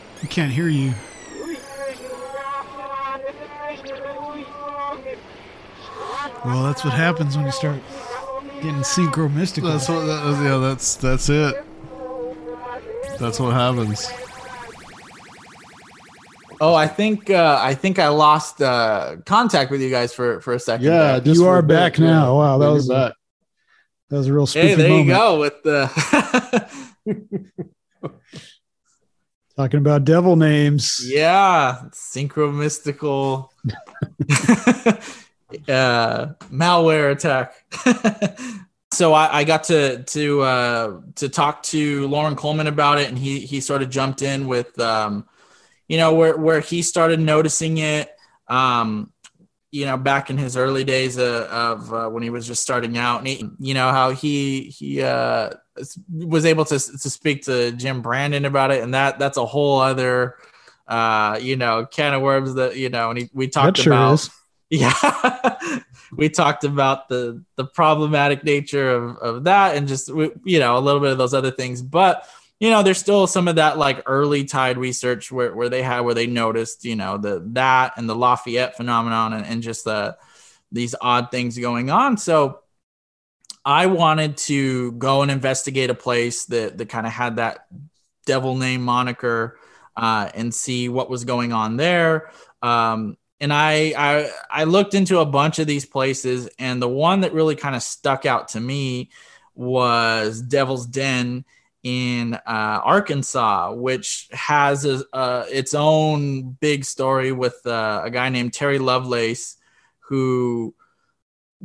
[SPEAKER 4] We can't hear you. Well, that's what happens when you start getting synchro mystical.
[SPEAKER 2] That's what. That, yeah, that's that's it. That's what happens.
[SPEAKER 3] Oh, I think uh, I think I lost uh, contact with you guys for for a second.
[SPEAKER 5] Yeah,
[SPEAKER 3] there.
[SPEAKER 5] you are back now. Wow, that
[SPEAKER 2] You're
[SPEAKER 5] was
[SPEAKER 2] back.
[SPEAKER 5] that was a real spooky
[SPEAKER 3] Hey, there
[SPEAKER 5] moment.
[SPEAKER 3] you go with the
[SPEAKER 5] Talking about devil names.
[SPEAKER 3] yeah synchro mystical uh, malware attack. so I, I got to to uh, to talk to Loren Coleman about it, and he he sort of jumped in with um, you know where where he started noticing it. Um, you know, back in his early days uh, of uh, when he was just starting out, and he, you know how he he uh, was able to to speak to Jim Brandon about it, and that that's a whole other uh, you know can of worms that you know, and he, we talked
[SPEAKER 5] sure
[SPEAKER 3] about
[SPEAKER 5] is.
[SPEAKER 3] yeah we talked about the the problematic nature of, of that and just you know a little bit of those other things but you know there's still some of that like early tide research where, where they had where they noticed you know the that and the lafayette phenomenon and, and just the these odd things going on. So i wanted to go and investigate a place that that kind of had that devil name moniker uh, and see what was going on there. Um, and I, I I looked into a bunch of these places, and the one that really kind of stuck out to me was Devil's Den in uh, Arkansas, which has a, its own big story with uh, a guy named Terry Lovelace, who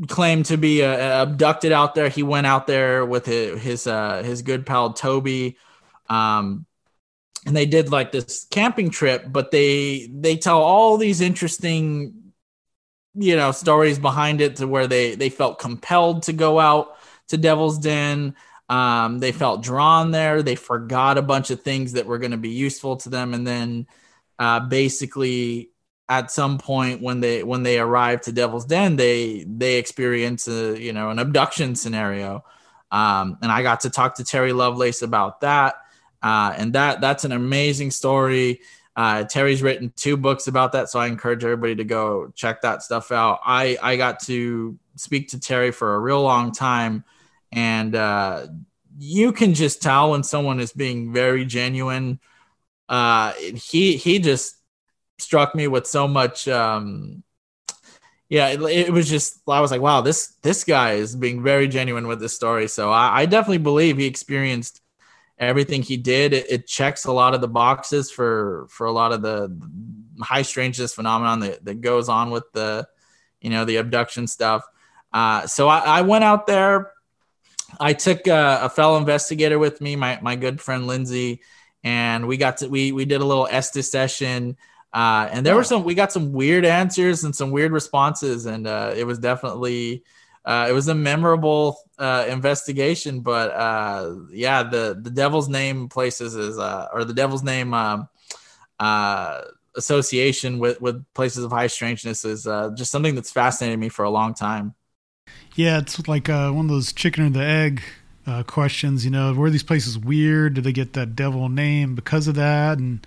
[SPEAKER 3] claimed to be uh, abducted out there. He went out there with his his, uh, his good pal Toby. Um, and they did like this camping trip but they they tell all these interesting you know stories behind it to where they they felt compelled to go out to devil's den um, they felt drawn there they forgot a bunch of things that were going to be useful to them and then uh, basically at some point when they when they arrive to devil's den they they experience a you know an abduction scenario um, and i got to talk to terry lovelace about that uh, and that that's an amazing story. Uh, Terry's written two books about that, so I encourage everybody to go check that stuff out. I I got to speak to Terry for a real long time, and uh, you can just tell when someone is being very genuine. Uh, he he just struck me with so much. Um, yeah, it, it was just I was like, wow, this this guy is being very genuine with this story. So I, I definitely believe he experienced everything he did it, it, checks a lot of the boxes for for a lot of the high strangeness phenomenon that, that goes on with the you know the abduction stuff uh, so I, I, went out there i took a, a, fellow investigator with me my, my good friend lindsay and we got to we we did a little estes session uh, and there were some we got some weird answers and some weird responses and uh, it was definitely uh, it was a memorable uh, investigation. But uh, yeah, the the Devil's Name places is uh, or the Devil's Name um, uh, association with with places of high strangeness is uh, just something that's fascinated me for a long time.
[SPEAKER 4] Yeah, it's like uh, one of those chicken or the egg uh, questions. You know, were these places weird? Did they get that devil name because of that? And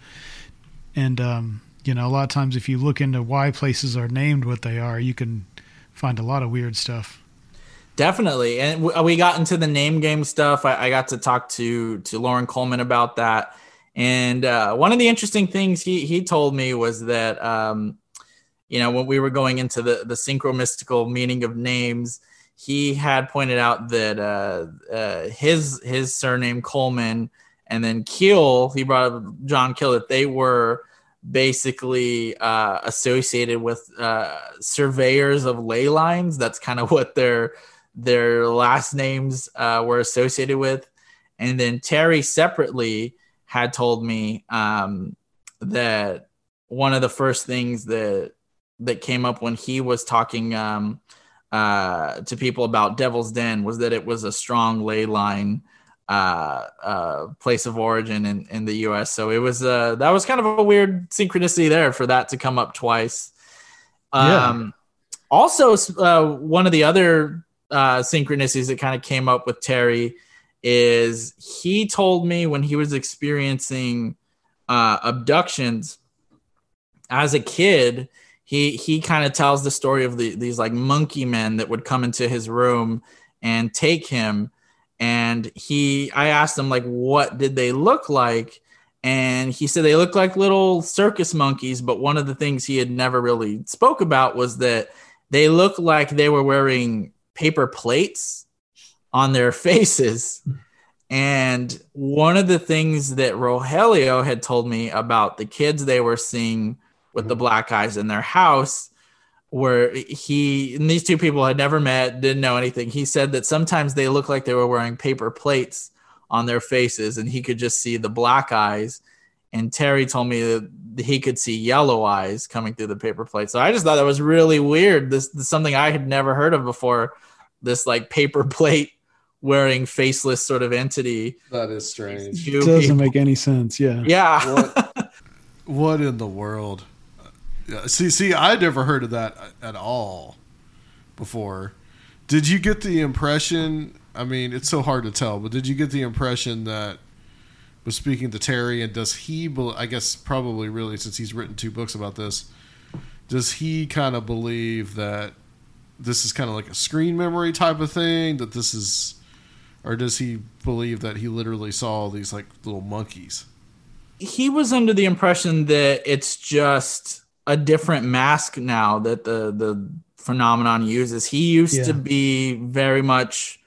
[SPEAKER 4] and um, you know, a lot of times if you look into why places are named what they are, you can find a lot of weird stuff.
[SPEAKER 3] Definitely, and we got into the name game stuff. I, I got to talk to to Loren Coleman about that, and uh, one of the interesting things he he told me was that um, you know when we were going into the the synchro mystical meaning of names, he had pointed out that uh, uh, his his surname Coleman and then Keel, he brought up John Keel that they were basically uh, associated with uh, surveyors of ley lines. That's kind of what their their last names uh, were associated with. And then Terry separately had told me um, that one of the first things that that came up when he was talking um, uh, to people about Devil's Den was that it was a strong ley line uh, uh, place of origin in, in the U.S. So it was uh, that was kind of a weird synchronicity there for that to come up twice. Um, yeah. Also, uh, one of the other uh, synchronicities that kind of came up with Terry is he told me when he was experiencing uh, abductions as a kid. He he kind of tells the story of the, these like monkey men that would come into his room and take him. And he i asked him like what did they look like? And he said they looked like little circus monkeys but one of the things he had never really spoke about was that they looked like they were wearing paper plates on their faces. And one of the things that rogelio had told me about the kids they were seeing with the mm-hmm. black eyes in their house where he and these two people had never met, didn't know anything. He said that sometimes they looked like they were wearing paper plates on their faces, and he could just see the black eyes. And Terry told me that he could see yellow eyes coming through the paper plate. So I just thought that was really weird. This, this is something I had never heard of before. This like paper plate wearing faceless sort of entity.
[SPEAKER 2] That is strange.
[SPEAKER 5] It doesn't people. make any sense. Yeah.
[SPEAKER 3] Yeah.
[SPEAKER 2] what, what in the world? See, see, I'd never heard of that at all before. Did you get the impression? I mean, it's so hard to tell, but did you get the impression that was speaking to Terry, and does he? I guess probably really, since he's written two books about this, does he kind of believe that this is kind of like a screen memory type of thing? That this is, or does he believe that he literally saw these like little monkeys?
[SPEAKER 3] He was under the impression that it's just a different mask now that the the phenomenon uses. He used yeah. to be very much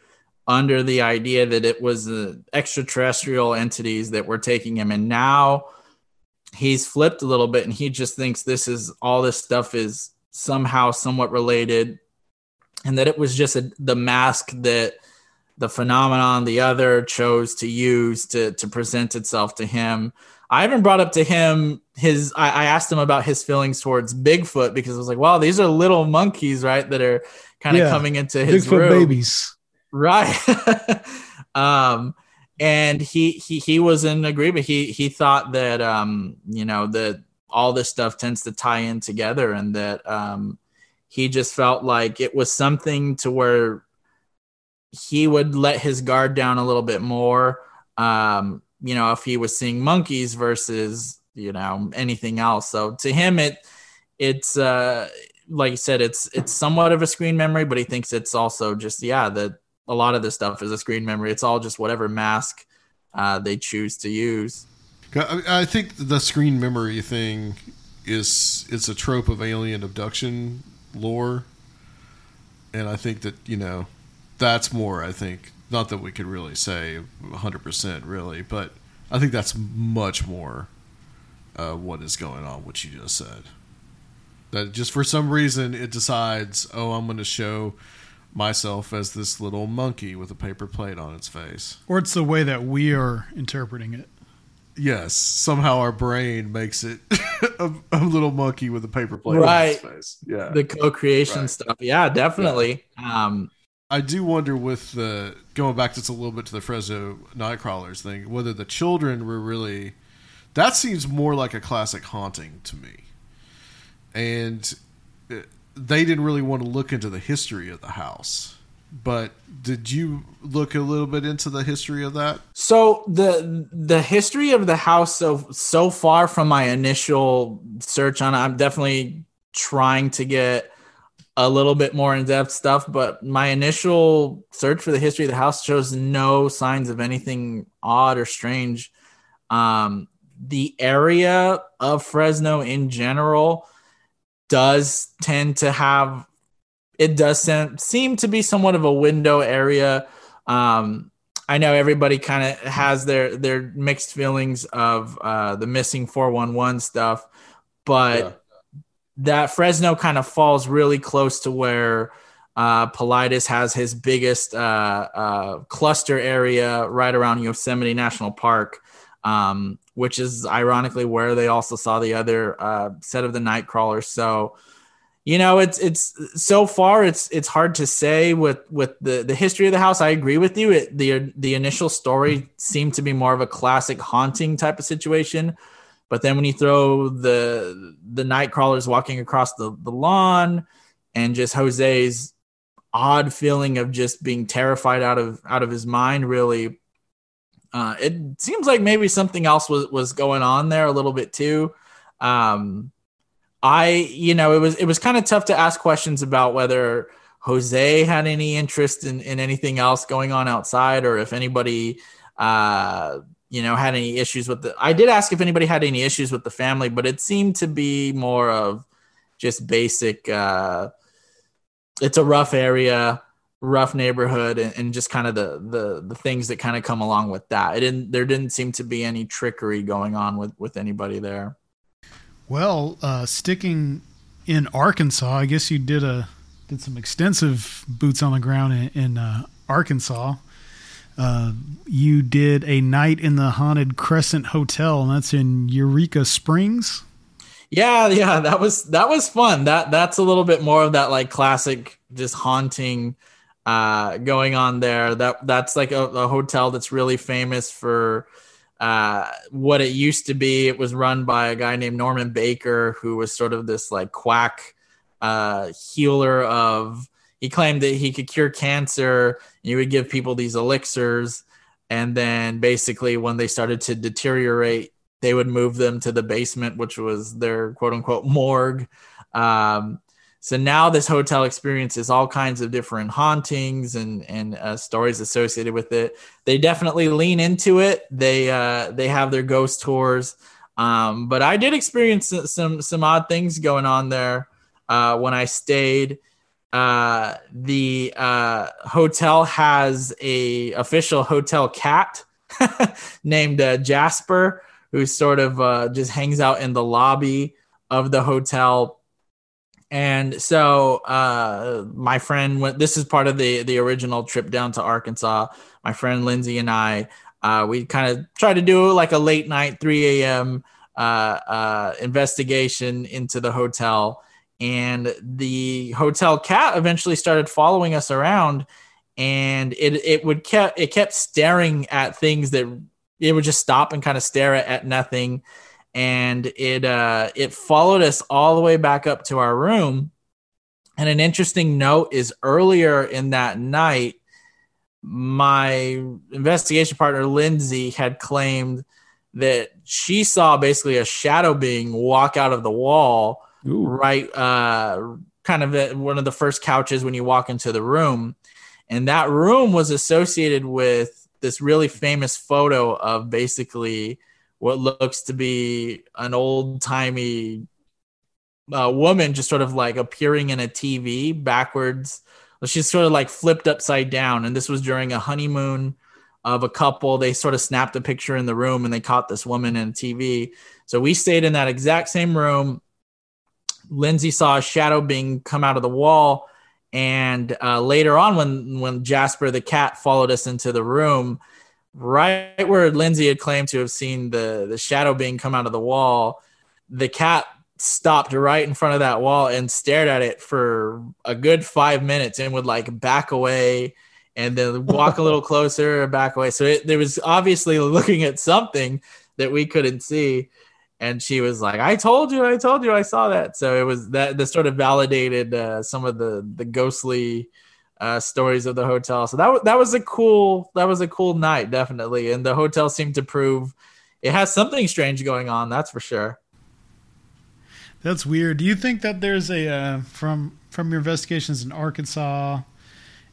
[SPEAKER 3] under the idea that it was the extraterrestrial entities that were taking him, and now he's flipped a little bit, and he just thinks this is all this stuff is somehow somewhat related, and that it was just a, the mask that the phenomenon the other chose to use to to present itself to him I even brought up to him his. I, I, asked him about his feelings towards Bigfoot because I was like, "Wow, these are little monkeys, right? That are kind of yeah, coming into his Bigfoot room.
[SPEAKER 5] babies,
[SPEAKER 3] right?" um, and he he he was in agreement. He he thought that um, you know that all this stuff tends to tie in together, and that um, he just felt like it was something to where he would let his guard down a little bit more. Um, you know, if he was seeing monkeys versus, you know, anything else. So to him, it, it's, uh, like you said, it's, it's somewhat of a screen memory, but he thinks it's also just, yeah, that a lot of this stuff is a screen memory. It's all just whatever mask, uh, they choose to use.
[SPEAKER 2] I think the screen memory thing is it's a trope of alien abduction lore, and I think that you know that's more I think not that we could really say 100% really, but I think that's much more uh, what is going on, what you just said. That just for some reason it decides, oh, I'm going to show myself as this little monkey with a paper plate on its face.
[SPEAKER 4] Or it's the way that we are interpreting it.
[SPEAKER 2] Yes, somehow our brain makes it a, a, little monkey with a paper plate
[SPEAKER 3] right.
[SPEAKER 2] on its face. Yeah,
[SPEAKER 3] the co-creation right. stuff. Yeah, definitely. Yeah. Um,
[SPEAKER 2] I do wonder with the going back just a little bit to the Fresno Nightcrawlers thing, whether the children were really. That seems more like a classic haunting to me, and uh, they didn't really want to look into the history of the house. But did you look a little bit into the history of that?
[SPEAKER 3] So the the history of the house so so far from my initial search on it, I'm definitely trying to get a little bit more in depth stuff, but my initial search for the history of the house shows no signs of anything odd or strange. Um, the area of Fresno in general does tend to have it does seem to be somewhat of a window area. Um, I know everybody kind of has their their mixed feelings of uh, the missing 411 stuff, but yeah that Fresno kind of falls really close to where uh, Paulides has his biggest uh, uh, cluster area right around Yosemite National Park, um, which is ironically where they also saw the other uh, set of the night crawlers. So, you know, it's it's so far it's it's hard to say with with the the history of the house. I agree with you. It, the the initial story seemed to be more of a classic haunting type of situation but then when you throw the the night crawlers walking across the, the lawn and just Jose's odd feeling of just being terrified out of out of his mind really uh, it seems like maybe something else was was going on there a little bit too um, i you know it was it was kind of tough to ask questions about whether jose had any interest in, in anything else going on outside or if anybody uh, you know, had any issues with the. I did ask if anybody had any issues with the family, but it seemed to be more of just basic. Uh, it's a rough area, rough neighborhood, and, and just kind of the the the things that kind of come along with that. It didn't. There didn't seem to be any trickery going on with with anybody there.
[SPEAKER 4] Well, uh, sticking in Arkansas, I guess you did a did some extensive boots on the ground in, in uh, Arkansas. Uh, you did a night in the haunted Crescent Hotel, and that's in Eureka Springs.
[SPEAKER 3] Yeah, yeah, that was that was fun. That that's a little bit more of that like classic, just haunting uh, going on there. That that's like a, a hotel that's really famous for uh, what it used to be. It was run by a guy named Norman Baker, who was sort of this like quack uh, healer of he claimed that he could cure cancer. You would give people these elixirs, and then basically when they started to deteriorate, they would move them to the basement, which was their quote unquote morgue. Um, so now this hotel experiences all kinds of different hauntings and and uh, stories associated with it. They definitely lean into it. They uh, they have their ghost tours, um, but I did experience some some odd things going on there uh, when I stayed. Uh, the uh, hotel has a official hotel cat named uh, Jasper, who sort of uh, just hangs out in the lobby of the hotel. And so uh, my friend went. This is part of the the original trip down to Arkansas. My friend Lindsay and I, uh, we kind of tried to do like a late night, 3 a.m. Uh, uh, investigation into the hotel and the hotel cat eventually started following us around and it it would kept it kept staring at things that it would just stop and kind of stare at, at nothing and it uh it followed us all the way back up to our room and an interesting note is earlier in that night my investigation partner lindsay had claimed that she saw basically a shadow being walk out of the wall Ooh. right uh, kind of one of the first couches when you walk into the room and that room was associated with this really famous photo of basically what looks to be an old timey uh, woman just sort of like appearing in a TV backwards. She's sort of like flipped upside down. And this was during a honeymoon of a couple. They sort of snapped a picture in the room and they caught this woman in a TV. So we stayed in that exact same room. Lindsay saw a shadow being come out of the wall. And uh, later on, when when Jasper the cat followed us into the room, right where Lindsay had claimed to have seen the the shadow being come out of the wall, the cat stopped right in front of that wall and stared at it for a good five minutes and would like back away and then walk a little closer and back away. So it, there was obviously looking at something that we couldn't see. And she was like, "I told you, I told you, I saw that." So it was that that sort of validated uh, some of the the ghostly uh, stories of the hotel. So that that was a cool that was a cool night, definitely. And the hotel seemed to prove it has something strange going on. That's for sure.
[SPEAKER 4] That's weird. Do you think that there's a uh, from from your investigations in Arkansas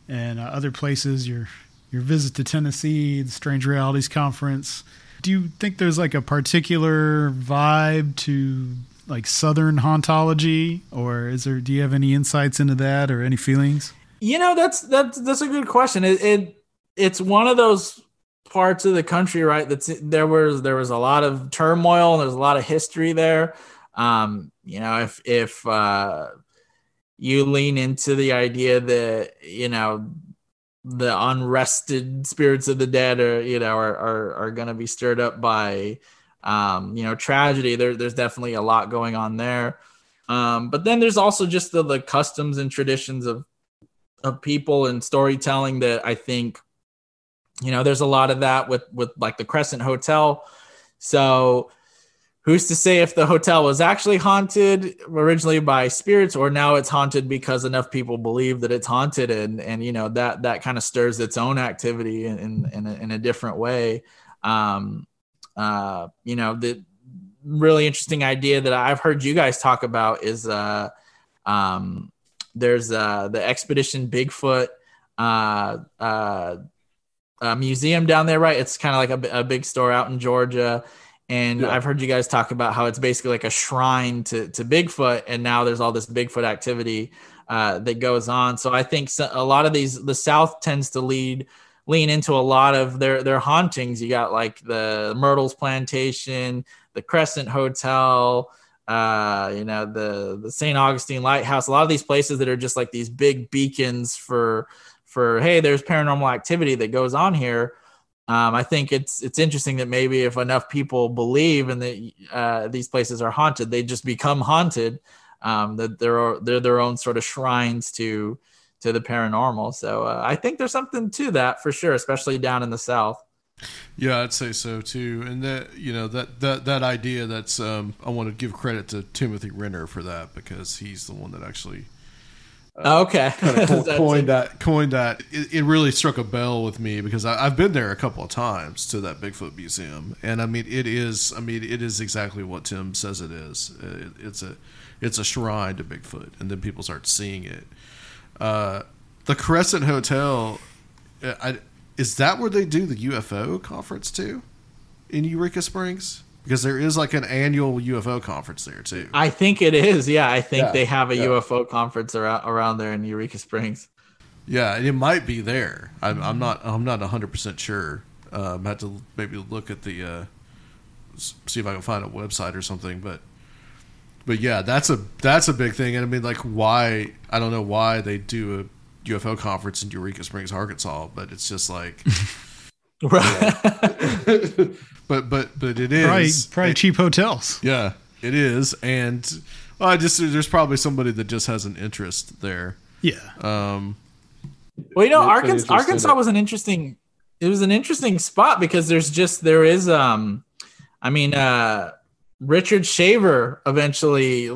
[SPEAKER 4] and uh, other places, your your visit to Tennessee, the Strange Realities Conference? Do you think there's like a particular vibe to like Southern hauntology, or is there? Do you have any insights into that or any feelings?
[SPEAKER 3] You know, that's that's that's a good question. It, it it's one of those parts of the country, right? That's there was there was a lot of turmoil and there's a lot of history there. Um, you know, if if uh, you lean into the idea that you know the unrested spirits of the dead are you know are are, are going to be stirred up by um, you know tragedy, there, there's definitely a lot going on there. Um, but then there's also just the, the customs and traditions of of people and storytelling that I think you know there's a lot of that with with like the Crescent Hotel. So who's to say if the hotel was actually haunted originally by spirits or now it's haunted because enough people believe that it's haunted and and you know that that kind of stirs its own activity in in, in, a, in a different way um uh you know the really interesting idea that i've heard you guys talk about is uh um there's uh the expedition bigfoot uh uh museum down there right it's kind of like a, a big store out in georgia and yeah. I've heard you guys talk about how it's basically like a shrine to, to Bigfoot. And now there's all this Bigfoot activity uh, that goes on. So I think a lot of these, the South tends to lead, lean into a lot of their, their hauntings. You got like the Myrtles Plantation, the Crescent Hotel, uh, you know, the, the St. Augustine Lighthouse, a lot of these places that are just like these big beacons for, for, Hey, there's paranormal activity that goes on here um, I think it's it's interesting that maybe if enough people believe and that uh, these places are haunted, they just become haunted. Um, that they're they're their own sort of shrines to to the paranormal. So uh, I think there's something to that for sure, especially down in the south.
[SPEAKER 2] Yeah, I'd say so too. And that you know that that that idea that's um, I want to give credit to Timothy Renner for that because he's the one that actually
[SPEAKER 3] uh, okay.
[SPEAKER 2] kind of coined that. Coined that. It, it, really struck a bell with me because I, have been there a couple of times to that Bigfoot museum, and I mean, it is. I mean, it is exactly what Tim says it is. It, it's a, it's a shrine to Bigfoot, and then people start seeing it. Uh, the Crescent Hotel, I, is that where they do the UFO conference too, in Eureka Springs? because there is like an annual UFO conference there too.
[SPEAKER 3] I think it is. Yeah, I think yeah, they have a yeah. UFO conference around around there in Eureka Springs.
[SPEAKER 2] Yeah, it might be there. I'm, I'm not. I'm not 100 percent sure. Um, I have to maybe look at the uh, see if I can find a website or something. But but yeah, that's a that's a big thing. And I mean, like, why? I don't know why they do a UFO conference in Eureka Springs, Arkansas, but it's just like. Right. but but but it is
[SPEAKER 4] probably, probably cheap hotels.
[SPEAKER 2] Yeah, it is, and well, I just there's probably somebody that just has an interest there.
[SPEAKER 4] Yeah.
[SPEAKER 2] Um.
[SPEAKER 3] Well, you know, Arkansas Arkansas was an interesting. It was an interesting spot because there's just there is um, I mean uh Richard Shaver eventually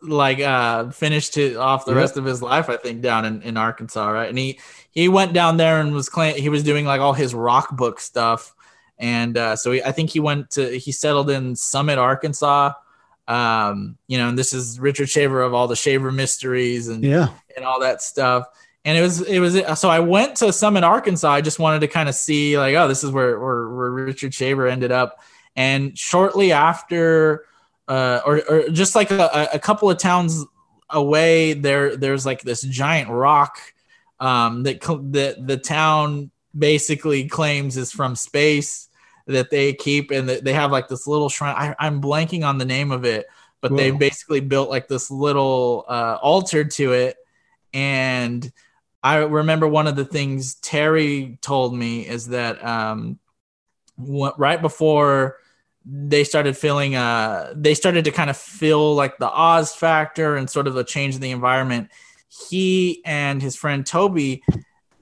[SPEAKER 3] like uh finished it off the yep. rest of his life, I think, down in, in Arkansas, right? And he he went down there and was claim he was doing like all his rock book stuff. And uh, so he, I think he went to he settled in Summit, Arkansas. Um, you know, and this is Richard Shaver of all the Shaver mysteries and
[SPEAKER 4] yeah
[SPEAKER 3] and all that stuff. And it was it was so I went to Summit, Arkansas. I just wanted to kind of see like, oh, this is where where, where Richard Shaver ended up and shortly after, uh, or, or just like a, a couple of towns away, there there's like this giant rock um, that that the town basically claims is from space that they keep, and they have like this little shrine. I, am blanking on the name of it, but they basically built like this little uh, altar to it, and I remember one of the things Terry told me is that um, right before they started feeling uh they started to kind of feel like the Oz factor and sort of a change in the environment. He and his friend Toby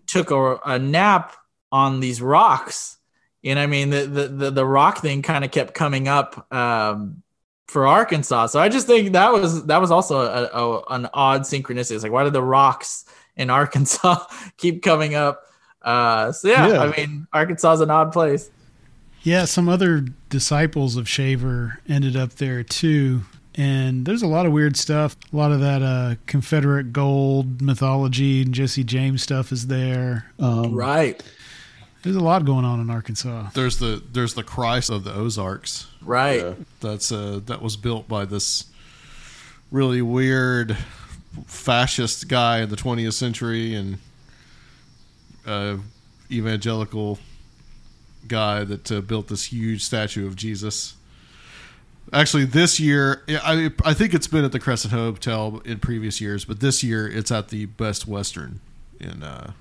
[SPEAKER 3] took a, a nap on these rocks. You know, I mean, the the the, the rock thing kind of kept coming up um, for Arkansas. So I just think that was that was also a, a, an odd synchronicity. It's like, why did the rocks in Arkansas keep coming up? Uh, so yeah, yeah, I mean, Arkansas is an odd place.
[SPEAKER 4] Yeah, some other disciples of Shaver ended up there too. And there's a lot of weird stuff. A lot of that uh, Confederate gold mythology and Jesse James stuff is there.
[SPEAKER 3] Um, right.
[SPEAKER 4] There's a lot going on in Arkansas.
[SPEAKER 2] There's the there's the Christ of the Ozarks.
[SPEAKER 3] Right. Yeah.
[SPEAKER 2] That's uh that was built by this really weird fascist guy in the 20th century and uh, evangelical guy that uh, built this huge statue of Jesus. Actually, this year, I I think it's been at the Crescent Hotel in previous years, but this year it's at the Best Western in. Uh,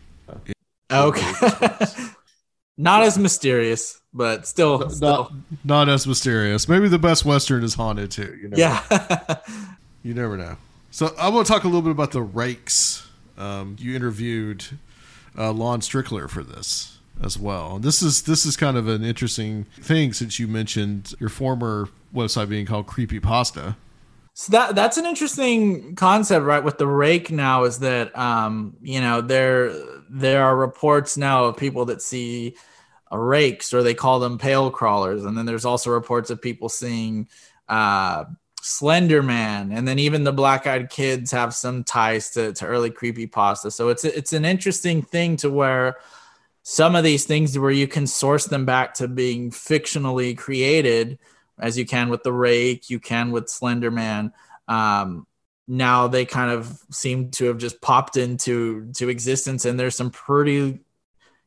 [SPEAKER 3] in okay. not as mysterious, but still,
[SPEAKER 2] not,
[SPEAKER 3] still.
[SPEAKER 2] not as mysterious. Maybe the Best Western is haunted too.
[SPEAKER 3] You yeah.
[SPEAKER 2] you never know. So I want to talk a little bit about the Rakes. Um, you interviewed uh, Lon Strickler for this as well. This is this is kind of an interesting thing since you mentioned your former website being called Creepy Pasta.
[SPEAKER 3] So that that's an interesting concept, right? With the rake now is that um, you know there there are reports now of people that see rakes or they call them pale crawlers, and then there's also reports of people seeing uh, Slender Man, and then even the Black Eyed Kids have some ties to, to early creepy pasta. So it's it's an interesting thing to where some of these things where you can source them back to being fictionally created, as you can with the Rake, you can with slenderman Um, now they kind of seem to have just popped into to existence, and there's some pretty,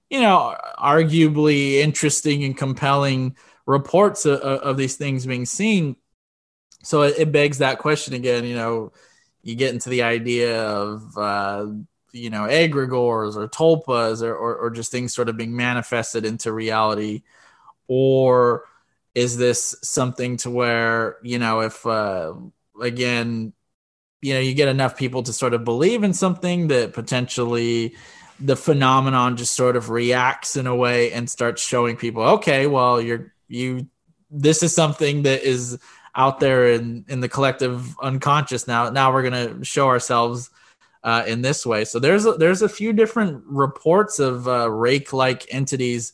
[SPEAKER 3] you know, arguably interesting and compelling reports of, of these things being seen so it, begs that question again. You know, you get into the idea of uh, you know egregores or tulpas or, or, or just things sort of being manifested into reality, or is this something to where you know if uh, again you know you get enough people to sort of believe in something that potentially the phenomenon just sort of reacts in a way and starts showing people okay well you're you this is something that is out there in in the collective unconscious now. Now we're going to show ourselves uh, in this way. So there's a, there's a few different reports of uh, rake like entities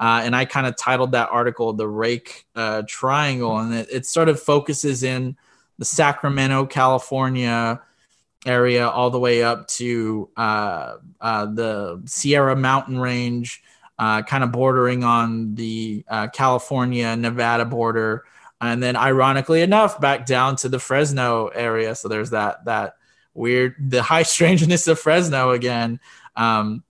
[SPEAKER 3] uh, and i kind of titled that article the rake uh, triangle and it, it sort of focuses in the sacramento california area all the way up to uh, uh, the sierra mountain range kind of bordering on the california nevada border. And then ironically enough back down to the fresno area. So there's that that weird the high strangeness of fresno again um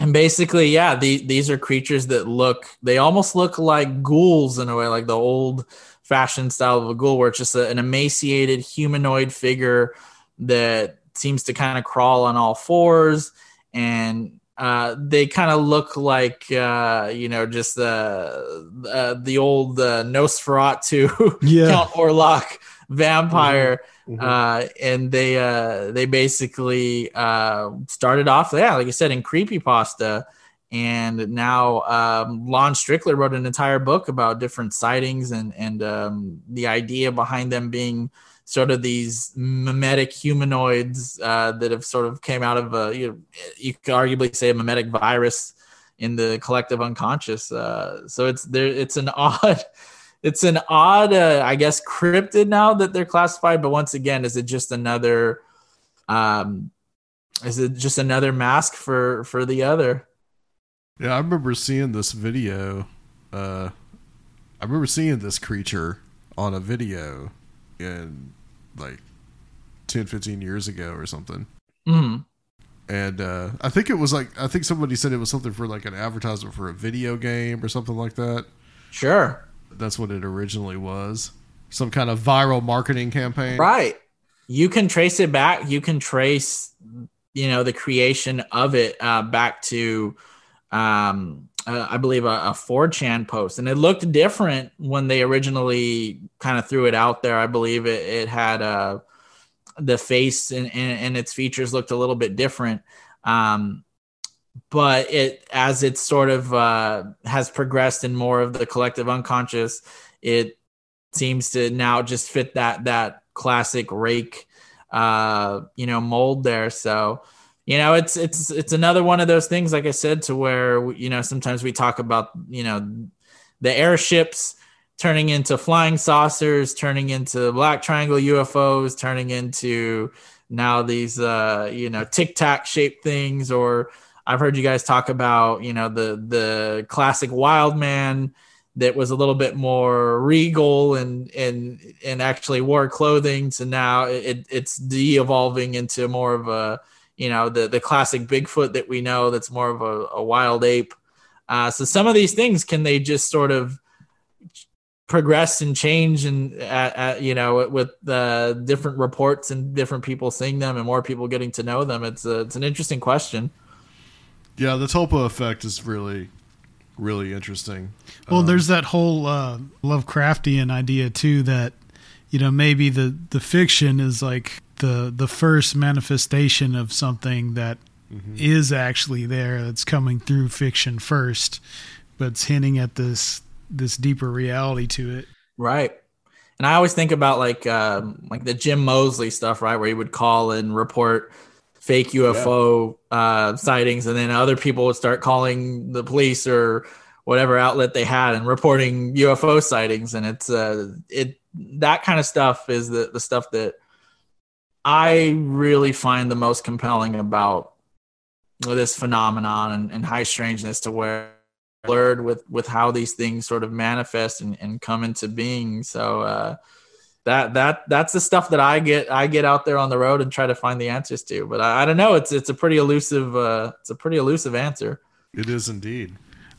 [SPEAKER 3] and basically yeah the, these are creatures that look they almost look like ghouls in a way like the old fashioned style of a ghoul where it's just a, an emaciated humanoid figure that seems to kind of crawl on all fours and uh, they kind of look like uh, you know just the uh, the old uh, Nosferatu yeah. Count Orlok vampire, mm-hmm. Mm-hmm. and they uh, they basically uh, started off yeah like I said in creepy pasta. And now um, Lon Strickler wrote an entire book about different sightings and and um, the idea behind them being sort of these mimetic humanoids uh, that have sort of came out of a you, know, you could arguably say a mimetic virus in the collective unconscious. Uh, so it's there. It's an odd. It's an odd, uh, I guess, cryptid now that they're classified. But once again, is it just another? Um, is it just another mask for for the other?
[SPEAKER 2] Yeah, I remember seeing this video. Uh, I remember seeing this creature on a video, and like 10, 15 years ago or something.
[SPEAKER 3] Mm.
[SPEAKER 2] And uh, I think it was like, I think somebody said it was something for like an advertisement for a video game or something like that.
[SPEAKER 3] Sure.
[SPEAKER 2] That's what it originally was. Some kind of viral marketing campaign.
[SPEAKER 3] Right. You can trace it back. You can trace, you know, the creation of it uh, back to um, uh, I believe a, a 4chan post, and it looked different when they originally kind of threw it out there. I believe it, it had uh, the face and, and, and, its features looked a little bit different. Um, but it as it sort of uh, has progressed in more of the collective unconscious, it seems to now just fit that that classic rake, uh, you know, mold there. So you know it's it's it's another one of those things like i said to where you know sometimes we talk about you know the airships turning into flying saucers turning into black triangle ufos turning into now these uh you know tic tac shaped things or i've heard you guys talk about you know the the classic wild man that was a little bit more regal and and and actually wore clothing to now it, it's de-evolving into more of a you know the the classic Bigfoot that we know that's more of a, a wild ape. Uh, so some of these things can they just sort of progress and change and uh, uh, you know with the different reports and different people seeing them and more people getting to know them it's a, it's an interesting question
[SPEAKER 2] yeah the tulpa effect is really really interesting.
[SPEAKER 4] Well um, there's that whole uh, lovecraftian idea too that you know maybe the the fiction is like the the first manifestation of something that mm-hmm. is actually there that's coming through fiction first but it's hinting at this this deeper reality to it.
[SPEAKER 3] Right. And i always think about like um, like the jim moseley stuff right where he would call and report fake ufo yeah. uh, sightings and then other people would start calling the police or whatever outlet they had and reporting ufo sightings and it's uh it that kind of stuff is the the stuff that I really find the most compelling about this phenomenon and, and high strangeness to where blurred with with how these things sort of manifest and, and come into being. So uh, that that that's the stuff that I get I get out there on the road and try to find the answers to. But I, I don't know. It's it's a pretty elusive uh, it's a pretty elusive answer.
[SPEAKER 2] It is indeed.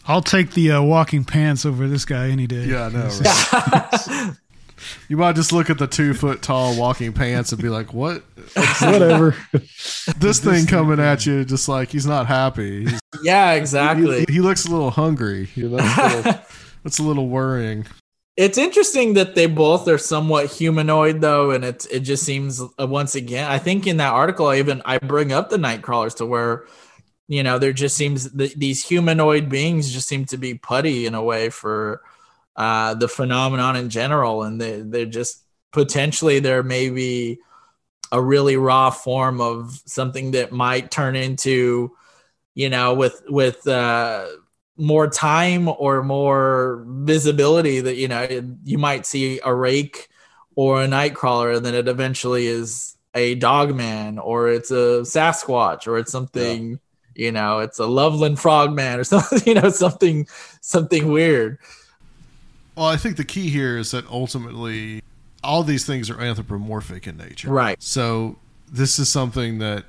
[SPEAKER 4] I'll take the uh, walking pants over this guy any day.
[SPEAKER 2] Yeah, I know. Right? You might just look at the two foot tall walking pants and be like, "What?
[SPEAKER 5] Whatever."
[SPEAKER 2] this thing coming at you, just like he's not happy. He's,
[SPEAKER 3] yeah, exactly.
[SPEAKER 2] He, he, looks a little hungry. You know, that's a little worrying.
[SPEAKER 3] It's interesting that they both are somewhat humanoid, though, and it it just seems uh, once again. I think in that article, I even I bring up the night crawlers to where you know there just seems that these humanoid beings just seem to be putty in a way for uh, the phenomenon in general, and they, they're just potentially there may be a really raw form of something that might turn into, you know, with with uh, more time or more visibility that you know you might see a rake or a nightcrawler, and then it eventually is a dogman or it's a Sasquatch or it's something. Yeah you know it's a loveland frogman or something you know something something weird
[SPEAKER 2] well, I think the key here is that ultimately all these things are anthropomorphic in nature.
[SPEAKER 3] Right.
[SPEAKER 2] So this is something that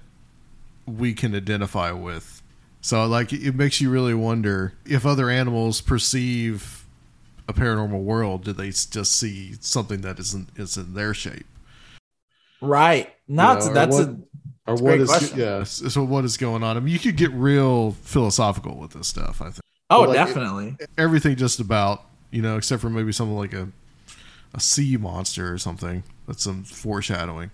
[SPEAKER 2] we can identify with. So like it makes you really wonder if other animals perceive a paranormal world, do they just see something that isn't is in their shape?
[SPEAKER 3] Right. Not yeah, that's what, a
[SPEAKER 2] or what is question. yeah. So what is going on? I mean, you could get real philosophical with this stuff. I think.
[SPEAKER 3] Oh, like definitely.
[SPEAKER 2] It, everything just about you know, except for maybe something like a a sea monster or something. That's some foreshadowing.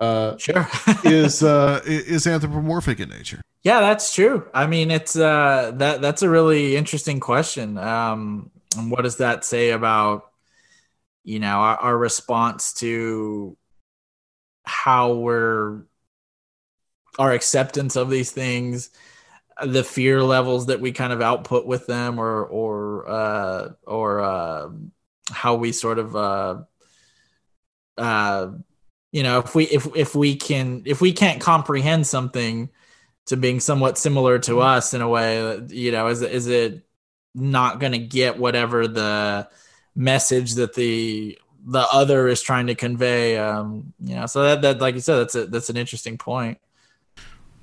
[SPEAKER 3] Uh, sure.
[SPEAKER 2] is uh, is anthropomorphic in nature?
[SPEAKER 3] Yeah, that's true. I mean, it's uh, that that's a really interesting question. Um, and what does that say about you know our, our response to how we're our acceptance of these things the fear levels that we kind of output with them or or uh, or uh, how we sort of uh, uh, you know if we if if we can if we can't comprehend something to being somewhat similar to us in a way you know is is it not going to get whatever the message that the the other is trying to convey? Um you know so that that like you said that's a that's an interesting point.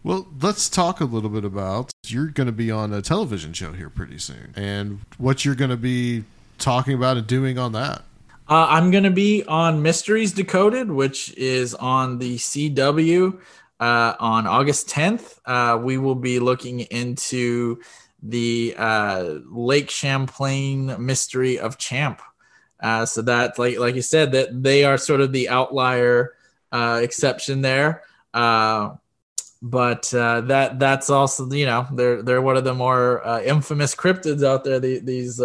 [SPEAKER 2] Well, let's talk a little bit about you're going to be on a television show here pretty soon, and what you're going to be talking about and doing on that.
[SPEAKER 3] Uh, I'm going to be on Mysteries Decoded, which is on the CW uh, on August 10th. Uh, we will be looking into the uh, Lake Champlain mystery of Champ. Uh, so that, like like you said, that they are sort of the outlier uh, exception there. But that that's also you know they're they're one of the more infamous cryptids out there. The, these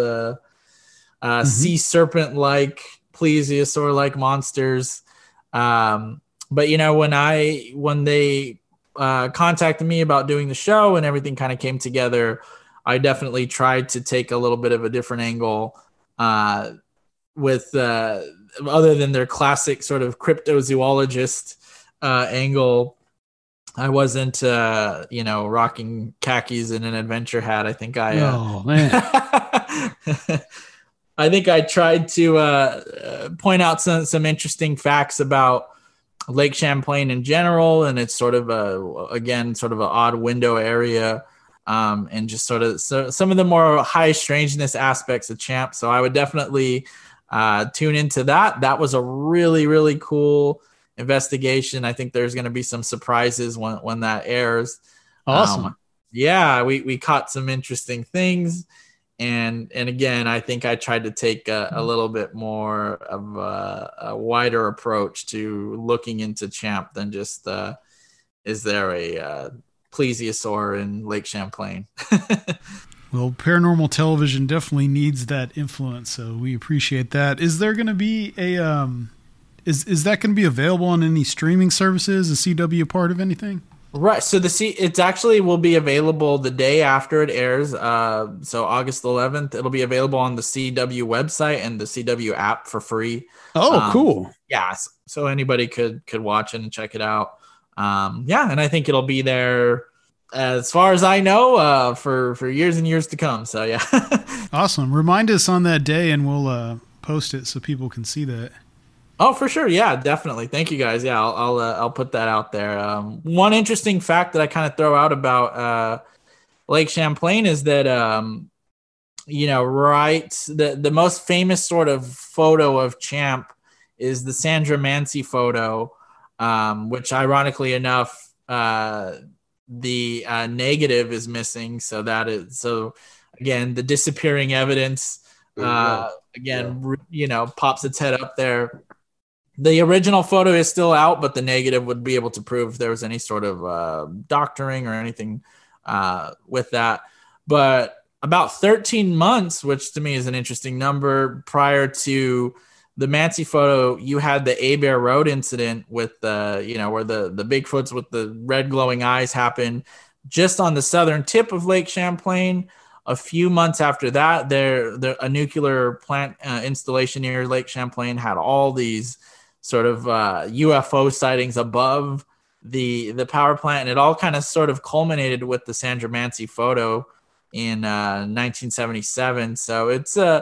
[SPEAKER 3] uh, mm-hmm. sea serpent like plesiosaur like monsters. Um, but you know when I when they uh, contacted me about doing the show and everything kind of came together, I definitely tried to take a little bit of a different angle uh, with uh, other than their classic sort of cryptozoologist uh, angle I wasn't, uh, you know, rocking khakis and an adventure hat. I think I, uh, oh man, I think I tried to uh, uh, point out some some interesting facts about Lake Champlain in general, and it's sort of a again sort of an odd window area, um, and just sort of so, some of the more high strangeness aspects of Champ. So I would definitely uh, tune into that. That was a really really cool investigation. I think there's going to be some surprises when when that airs.
[SPEAKER 4] Awesome. Um,
[SPEAKER 3] yeah, we we caught some interesting things, and and again, I think I tried to take a, a little bit more of a, a, wider approach to looking into Champ than just uh, is there a uh, plesiosaur in Lake Champlain.
[SPEAKER 4] Well, paranormal television definitely needs that influence, so we appreciate that. Is there going to be a um, is is that going to be available on any streaming services? Is CW part of anything?
[SPEAKER 3] Right. So the C it's actually will be available the day after it airs. Uh, so August 11th, it'll be available on the CW website and the CW app for free.
[SPEAKER 4] Oh, um, cool.
[SPEAKER 3] Yeah. So anybody could could watch it and check it out. Um, yeah, and I think it'll be there as far as I know uh, for for years and years to come. So yeah.
[SPEAKER 4] awesome. Remind us on that day, and we'll uh, post it so people can see that.
[SPEAKER 3] Oh, for sure. Yeah, definitely. Thank you guys. Yeah, I'll I'll, uh, I'll put that out there. Um, one interesting fact that I kind of throw out about uh, Lake Champlain is that um, you know, right the the most famous sort of photo of Champ is the Sandra Mansi photo, um, which ironically enough, uh, the uh, negative is missing. So that is so again the disappearing evidence. Uh, again, yeah. you know, pops its head up there the original photo is still out, but the negative would be able to prove there was any sort of uh, doctoring or anything uh, with that. But about 13 months, which to me is an interesting number, prior to the Mansi photo, you had the Abair Road incident with the, you know, where the the Bigfoots with the red glowing eyes happened just on the southern tip of Lake Champlain. A few months after that, there, there a nuclear plant uh, installation near Lake Champlain had all these sort of uh, UFO sightings above the the power plant, and it all kind of sort of culminated with the Sandra Mansi photo in uh, 1977. So it's a uh,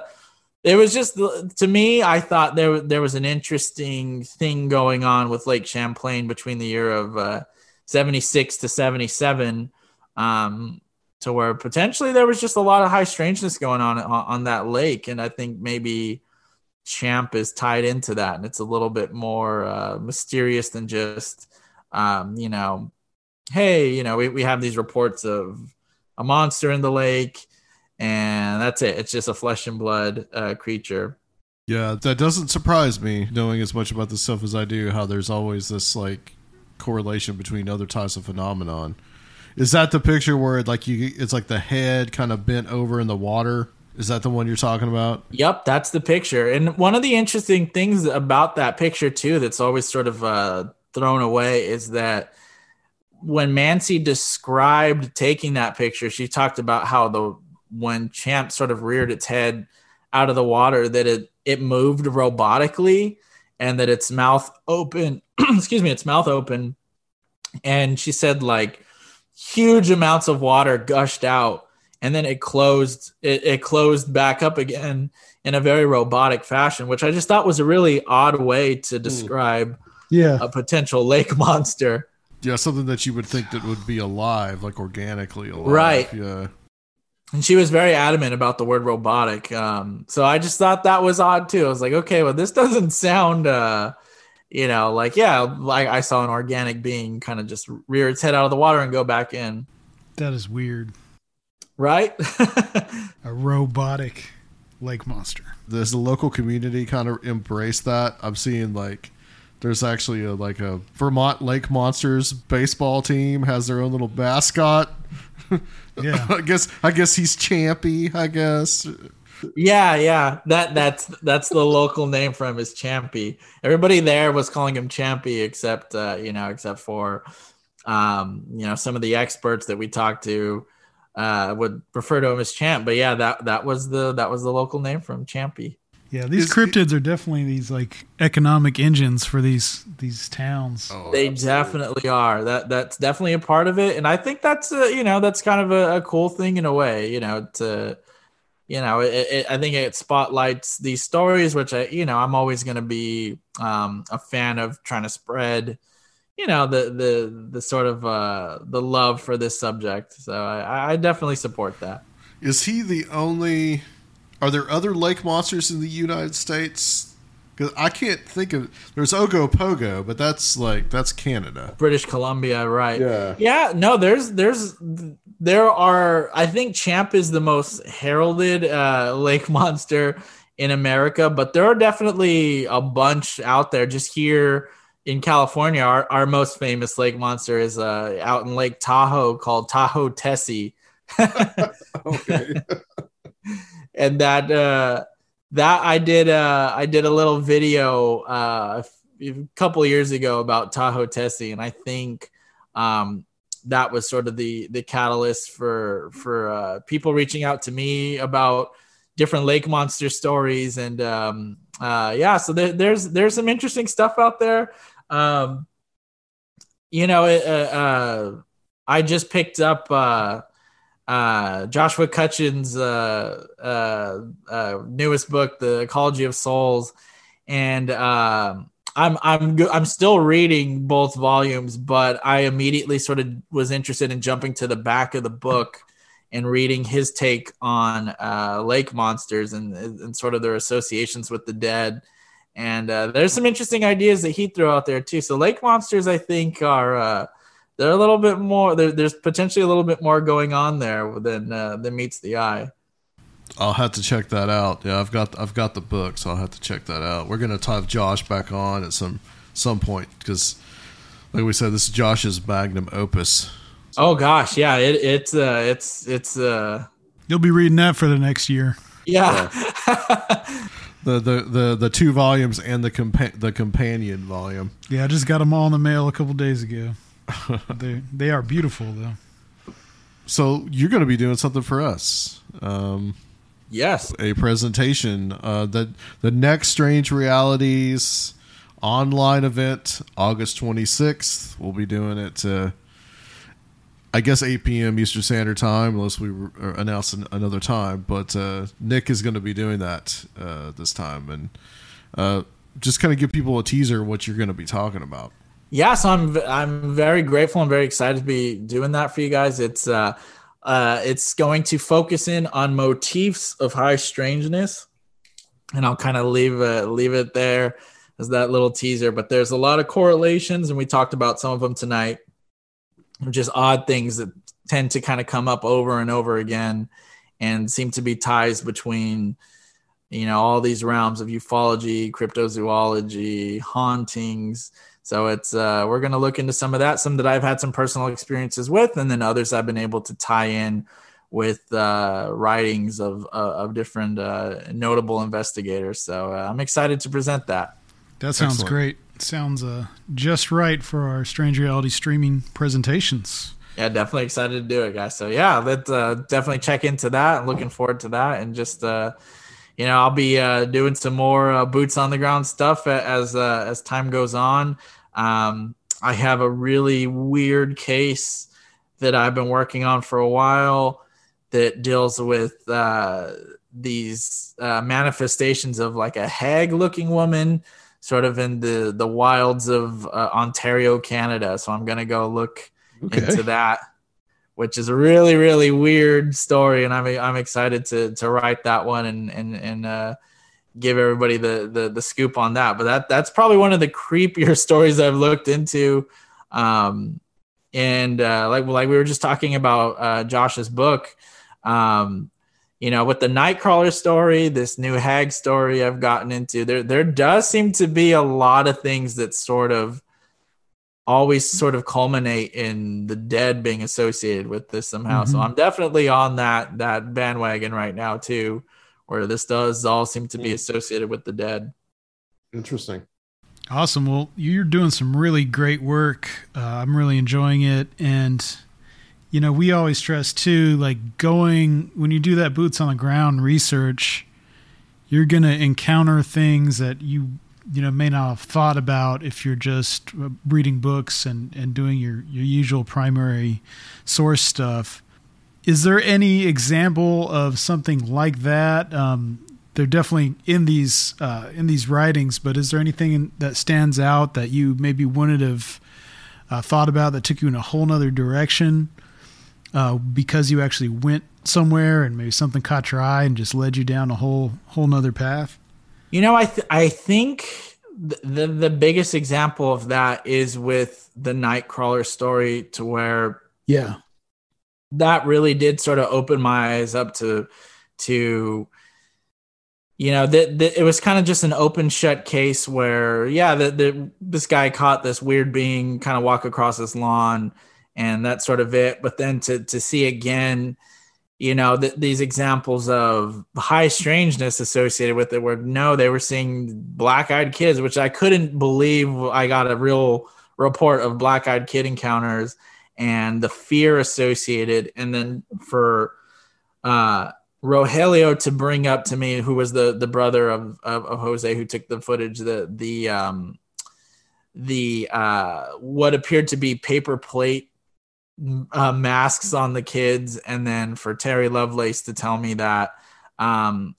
[SPEAKER 3] it was just to me i thought there there was an interesting thing going on with lake champlain between the year of uh, 76 to 77 um, to where potentially there was just a lot of high strangeness going on, on on that lake and i think maybe champ is tied into that and it's a little bit more uh, mysterious than just um, you know hey you know we, we have these reports of a monster in the lake and that's it. It's just a flesh and blood uh, creature.
[SPEAKER 2] Yeah that doesn't surprise me knowing as much about this stuff as i do how there's always this like correlation between other types of phenomenon. Is that the picture where it, like you it's like the head kind of bent over in the water is that the one you're talking about?
[SPEAKER 3] Yep, that's the picture. And one of the interesting things about that picture too, that's always sort of uh, thrown away, is that when Mansi described taking that picture, she talked about how the when Champ sort of reared its head out of the water, that it it moved robotically, and that its mouth open. excuse me, its mouth open, and she said like huge amounts of water gushed out and then it closed it, it closed back up again in a very robotic fashion which i just thought was a really odd way to hmm. describe
[SPEAKER 4] yeah.
[SPEAKER 3] a potential lake monster.
[SPEAKER 2] Yeah something that you would think that would be alive like organically alive.
[SPEAKER 3] Right.
[SPEAKER 2] Yeah.
[SPEAKER 3] And she was very adamant about the word robotic um, so i just thought that was odd too. I was like okay well this doesn't sound uh, you know like yeah like i saw an organic being kind of just rear its head out of the water and go back in.
[SPEAKER 4] That is weird
[SPEAKER 3] right?
[SPEAKER 4] a robotic lake monster.
[SPEAKER 2] Does the local community kind of embrace that? I'm seeing like there's actually a like a Vermont Lake Monsters baseball team has their own little mascot.
[SPEAKER 4] Yeah.
[SPEAKER 2] I guess I guess he's Champy, I guess.
[SPEAKER 3] Yeah, yeah. That that's that's the local name for him is Champy. Everybody there was calling him Champy except uh, you know, except for um, you know, some of the experts that we talked to uh, would refer to him as Champ. But yeah, that that was the that was the local name from him, Champy.
[SPEAKER 4] Yeah, these
[SPEAKER 2] Is-
[SPEAKER 4] cryptids are definitely these like economic engines for these these towns.
[SPEAKER 2] Oh,
[SPEAKER 3] They definitely are. That that's definitely a part of it, and I think that's uh, you know that's kind of a, a cool thing in a way. You know, to you know, it, it, I think it spotlights these stories, which I you know I'm always going to be um, a fan of trying to spread. You know the the the sort of uh, the love for this subject, so I, I definitely support that.
[SPEAKER 2] Is he the only? Are there other lake monsters in the United States? Because I can't think of. There's Ogopogo, but that's like that's Canada.
[SPEAKER 3] British Columbia, right?
[SPEAKER 2] Yeah.
[SPEAKER 3] Yeah, no, there's there's there are I think Champ is the most heralded uh lake monster in America, but there are definitely a bunch out there just here in California. Our our most famous lake monster is uh out in Lake Tahoe called Tahoe Tessie.
[SPEAKER 2] Okay.
[SPEAKER 3] and that uh that I did uh I did a little video uh a couple years ago about Tahoe Tessie and I think um that was sort of the the catalyst for for uh people reaching out to me about different lake monster stories and um uh yeah so there, there's there's some interesting stuff out there um you know uh, uh I just picked up uh uh, Joshua Cutchin's uh, uh, newest book, The Ecology of Souls, and um, I'm I'm I'm still reading both volumes, but I immediately sort of was interested in jumping to the back of the book and reading his take on uh, lake monsters and, and sort of their associations with the dead. And uh, there's some interesting ideas that he threw out there too. So lake monsters, I think, are uh, they're a little bit more. There's potentially a little bit more going on there than uh, than meets the eye.
[SPEAKER 2] I'll have to check that out. Yeah, I've got I've got the book, so I'll have to check that out. We're gonna have Josh back on at some some point because, like we said, this is Josh's magnum opus.
[SPEAKER 3] Oh gosh, yeah, it, it's uh, it's it's uh,
[SPEAKER 4] You'll be reading that for the next year.
[SPEAKER 3] yeah.
[SPEAKER 2] The the the, the two volumes and the compa- the companion volume.
[SPEAKER 4] Yeah, I just got them all in the mail a couple days ago. they they are beautiful though.
[SPEAKER 2] So you're going to be doing something for us. Um,
[SPEAKER 3] yes,
[SPEAKER 2] a presentation. Uh, the the next Strange Realities online event, August 26th. We'll be doing it. Uh, I guess 8 p.m. Eastern Standard Time, unless we re- uh, announce an, another time. But uh, Nick is going to be doing that uh, this time, and uh, just kind of give people a teaser what you're going to be talking about.
[SPEAKER 3] yeah. So I'm I'm very grateful and very excited to be doing that for you guys. It's uh, uh, it's going to focus in on motifs of high strangeness, and I'll kind of leave leave it there as that little teaser. But there's a lot of correlations, and we talked about some of them tonight. Just odd things that tend to kind of come up over and over again, and seem to be ties between you know all these realms of ufology, cryptozoology, hauntings. So it's uh, we're going to look into some of that, some that I've had some personal experiences with, and then others I've been able to tie in with uh, writings of uh, of different uh, notable investigators. So uh, I'm excited to present that.
[SPEAKER 4] That sounds
[SPEAKER 2] Excellent.
[SPEAKER 4] great. Sounds uh, just right for our Strange Reality streaming presentations.
[SPEAKER 3] Yeah, definitely excited to do it, guys. So yeah, let's uh, definitely check into that. Looking forward to that, and just uh, you know, I'll be uh, doing some more uh, boots on the ground stuff as uh, as time goes on. Um, I have a really weird case that I've been working on for a while that deals with uh, these uh, manifestations of like a hag-looking woman, sort of in the the wilds of uh, Ontario, Canada. So I'm gonna go look into that, which is a really really weird story, and I'm I'm excited to to write that one and and and uh, give everybody the, the the scoop on that. But that that's probably one of the creepier stories I've looked into. Um, and uh, like like we were just talking about uh, Josh's book. um, you know, with the Nightcrawler story, this new Hag story I've gotten into, there there does seem to be a lot of things that sort of always sort of culminate in the dead being associated with this somehow. Mm-hmm. So I'm definitely on that that bandwagon right now too, where this does all seem to be mm. associated with the dead.
[SPEAKER 2] Interesting.
[SPEAKER 4] Awesome. Well, you're doing some really great work. Uh, I'm really enjoying it, and you know, we always stress too, like going when you do that boots on the ground research, you're gonna encounter things that you you know may not have thought about if you're just uh, reading books and and doing your your usual primary source stuff. Is there any example of something like that? Um, they're definitely in these uh, in these writings but is there anything that stands out that you maybe wouldn't have uh, thought about that took you in a whole nother direction uh, because you actually went somewhere and maybe something caught your eye and just led you down a whole whole nother path?
[SPEAKER 3] You know, I th- I think the the biggest example of that is with the Nightcrawler story, to where
[SPEAKER 4] yeah,
[SPEAKER 3] that really did sort of open my eyes up to to you know that it was kind of just an open shut case where yeah that this guy caught this weird being kind of walk across this lawn and that's sort of it. But then to to see again you know th- these examples of high strangeness associated with it where no they were seeing black-eyed kids which i couldn't believe i got a real report of black-eyed kid encounters and the fear associated. And then for uh rogelio to bring up to me who was the the brother of, of, of jose who took the footage the the um the uh what appeared to be paper plate uh, masks on the kids, and then for Terry Lovelace to tell me that. Um,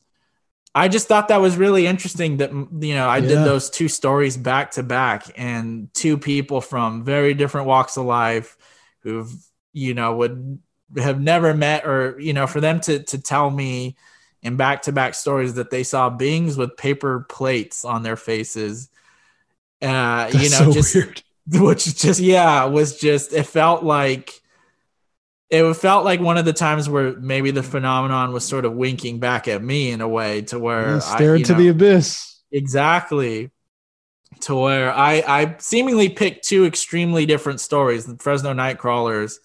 [SPEAKER 3] I just thought that was really interesting that you know I yeah. did those two stories back to back, and two people from very different walks of life who've you know would have never met, or you know, for them to to tell me in back to back stories that they saw beings with paper plates on their faces. Uh, you know, so just weird. which just yeah was just it felt like it felt like one of the times where maybe the phenomenon was sort of winking back at me in a way to where
[SPEAKER 5] yeah, stare into the abyss.
[SPEAKER 3] Exactly. To where I I seemingly picked two extremely different stories the Fresno Nightcrawlers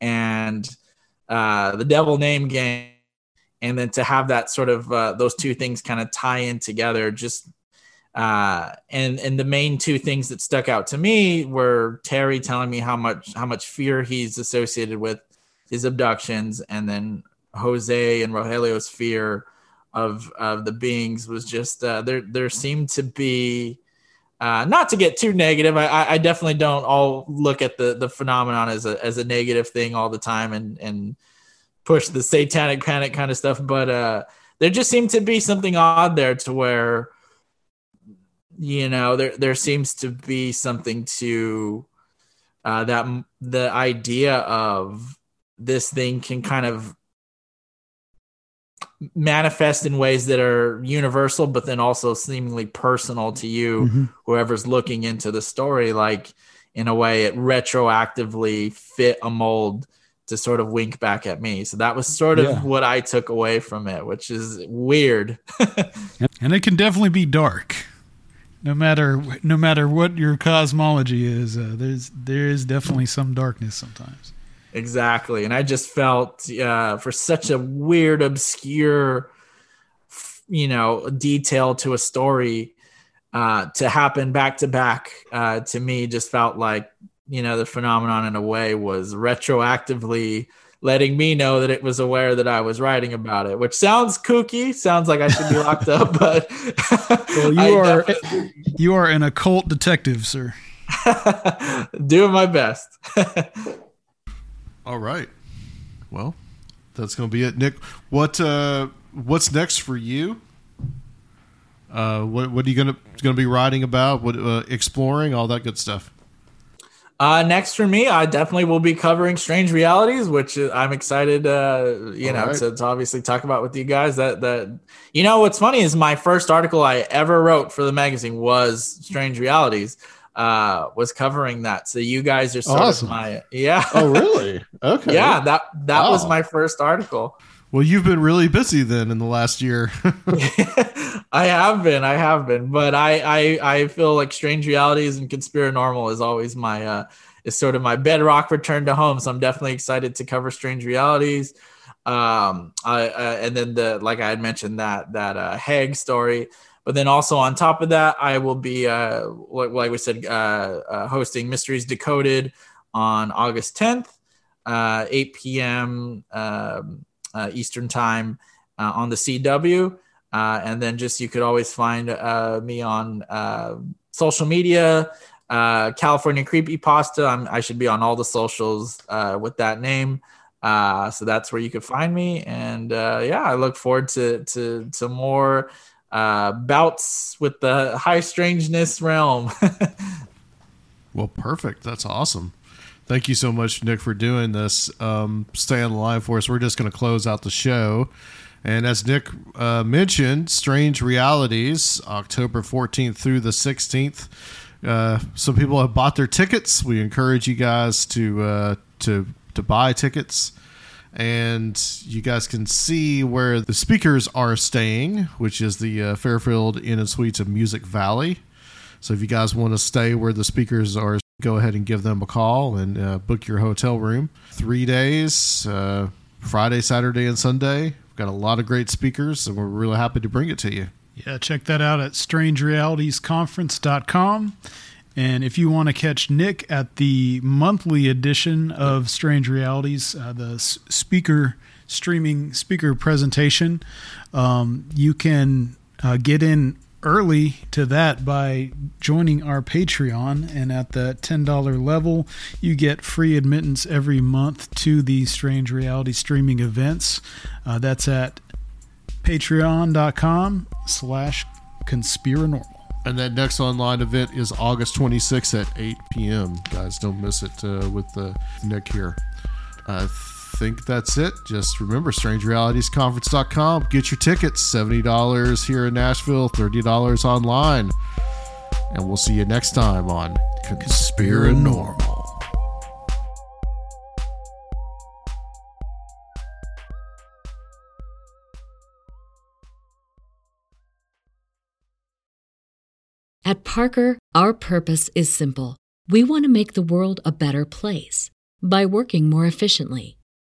[SPEAKER 3] and uh, the Devil Name game. And then to have that sort of uh, those two things kind of tie in together just uh, and and the main two things that stuck out to me were Terry telling me how much how much fear he's associated with his abductions, and then Jose and Rogelio's fear of of the beings was just uh, there. There seemed to be uh, not to get too negative. I, I definitely don't all look at the the phenomenon as a as a negative thing all the time and and push the satanic panic kind of stuff, but uh, there just seemed to be something odd there to where you know there there seems to be something to uh, that the idea of this thing can kind of manifest in ways that are universal but then also seemingly personal to you mm-hmm. whoever's looking into the story like in a way it retroactively fit a mold to sort of wink back at me so that was sort of yeah. what i took away from it which is weird
[SPEAKER 4] and it can definitely be dark no matter no matter what your cosmology is, uh, there's there is definitely some darkness sometimes.
[SPEAKER 3] Exactly, and I just felt uh, for such a weird, obscure, you know, detail to a story uh, to happen back to back uh, to me just felt like you know the phenomenon in a way was retroactively letting me know that it was aware that I was writing about it, which sounds kooky. Sounds like I should be locked up, but
[SPEAKER 4] well, you are you are an occult detective, sir.
[SPEAKER 3] Doing my best.
[SPEAKER 2] All right. Well, that's going to be it, Nick. What uh, what's next for you? Uh, what what are you gonna gonna be writing about? What uh, exploring all that good stuff?
[SPEAKER 3] Uh, next for me, I definitely will be covering Strange Realities, which I'm excited, uh, you All know, right. to, to, obviously talk about with you guys. That that you know, what's funny is my first article I ever wrote for the magazine was Strange Realities, uh, was covering that. So you guys are sort awesome. of my yeah.
[SPEAKER 5] Oh, really? Okay.
[SPEAKER 3] yeah that that wow. was my first article.
[SPEAKER 2] Well, you've been really busy then in the last year.
[SPEAKER 3] I have been, I have been, but I, I, I feel like Strange Realities and Conspiranormal is always my, uh, is sort of my bedrock return to home. So I'm definitely excited to cover Strange Realities. Um, I, uh, and then the, like I had mentioned that, that, uh, Hague story, but then also on top of that, I will be, uh, like, like we said, uh, uh, hosting Mysteries Decoded on August 10th, uh, 8 p.m. Um, uh, Eastern Time uh, on the CW. Uh, and then just you could always find uh, me on uh, social media, California Creepy Pasta. I should be on all the socials with that name. so that's where you could find me. And yeah, I look forward to to to more bouts with the high strangeness realm.
[SPEAKER 2] well, perfect. That's awesome. Thank you so much, Nick, for doing this. Um, stay on the line for us. We're just going to close out the show. And as Nick uh, mentioned, Strange Realities, October 14th through the 16th. Uh, some people have bought their tickets. We encourage you guys to uh, to to buy tickets, and you guys can see where the speakers are staying, which is the uh, Fairfield Inn and Suites of Music Valley. So if you guys want to stay where the speakers are go ahead and give them a call and uh, book your hotel room. Three days, uh, Friday, Saturday, and Sunday. We've got a lot of great speakers, and we're really happy to bring it to you.
[SPEAKER 4] Yeah, check that out at strangerealitiesconference.com. And if you want to catch Nick at the monthly edition of Strange Realities, uh, the speaker streaming speaker presentation, um, you can uh, get in early to that by joining our Patreon. And at the $10 level, you get free admittance every month to the Strange Reality streaming events. Uh, that's at patreon.com slash conspiranormal.
[SPEAKER 2] And that next online event is August 26th at 8 p.m. Guys, don't miss it uh, with the Nick here. Uh, think that's it. Just remember, strangerealitiesconference.com. Get your tickets. $70 here in Nashville, $30 online. And we'll see you next time on Conspiranormal.
[SPEAKER 6] At Parker, our purpose is simple. We want to make the world a better place by working more efficiently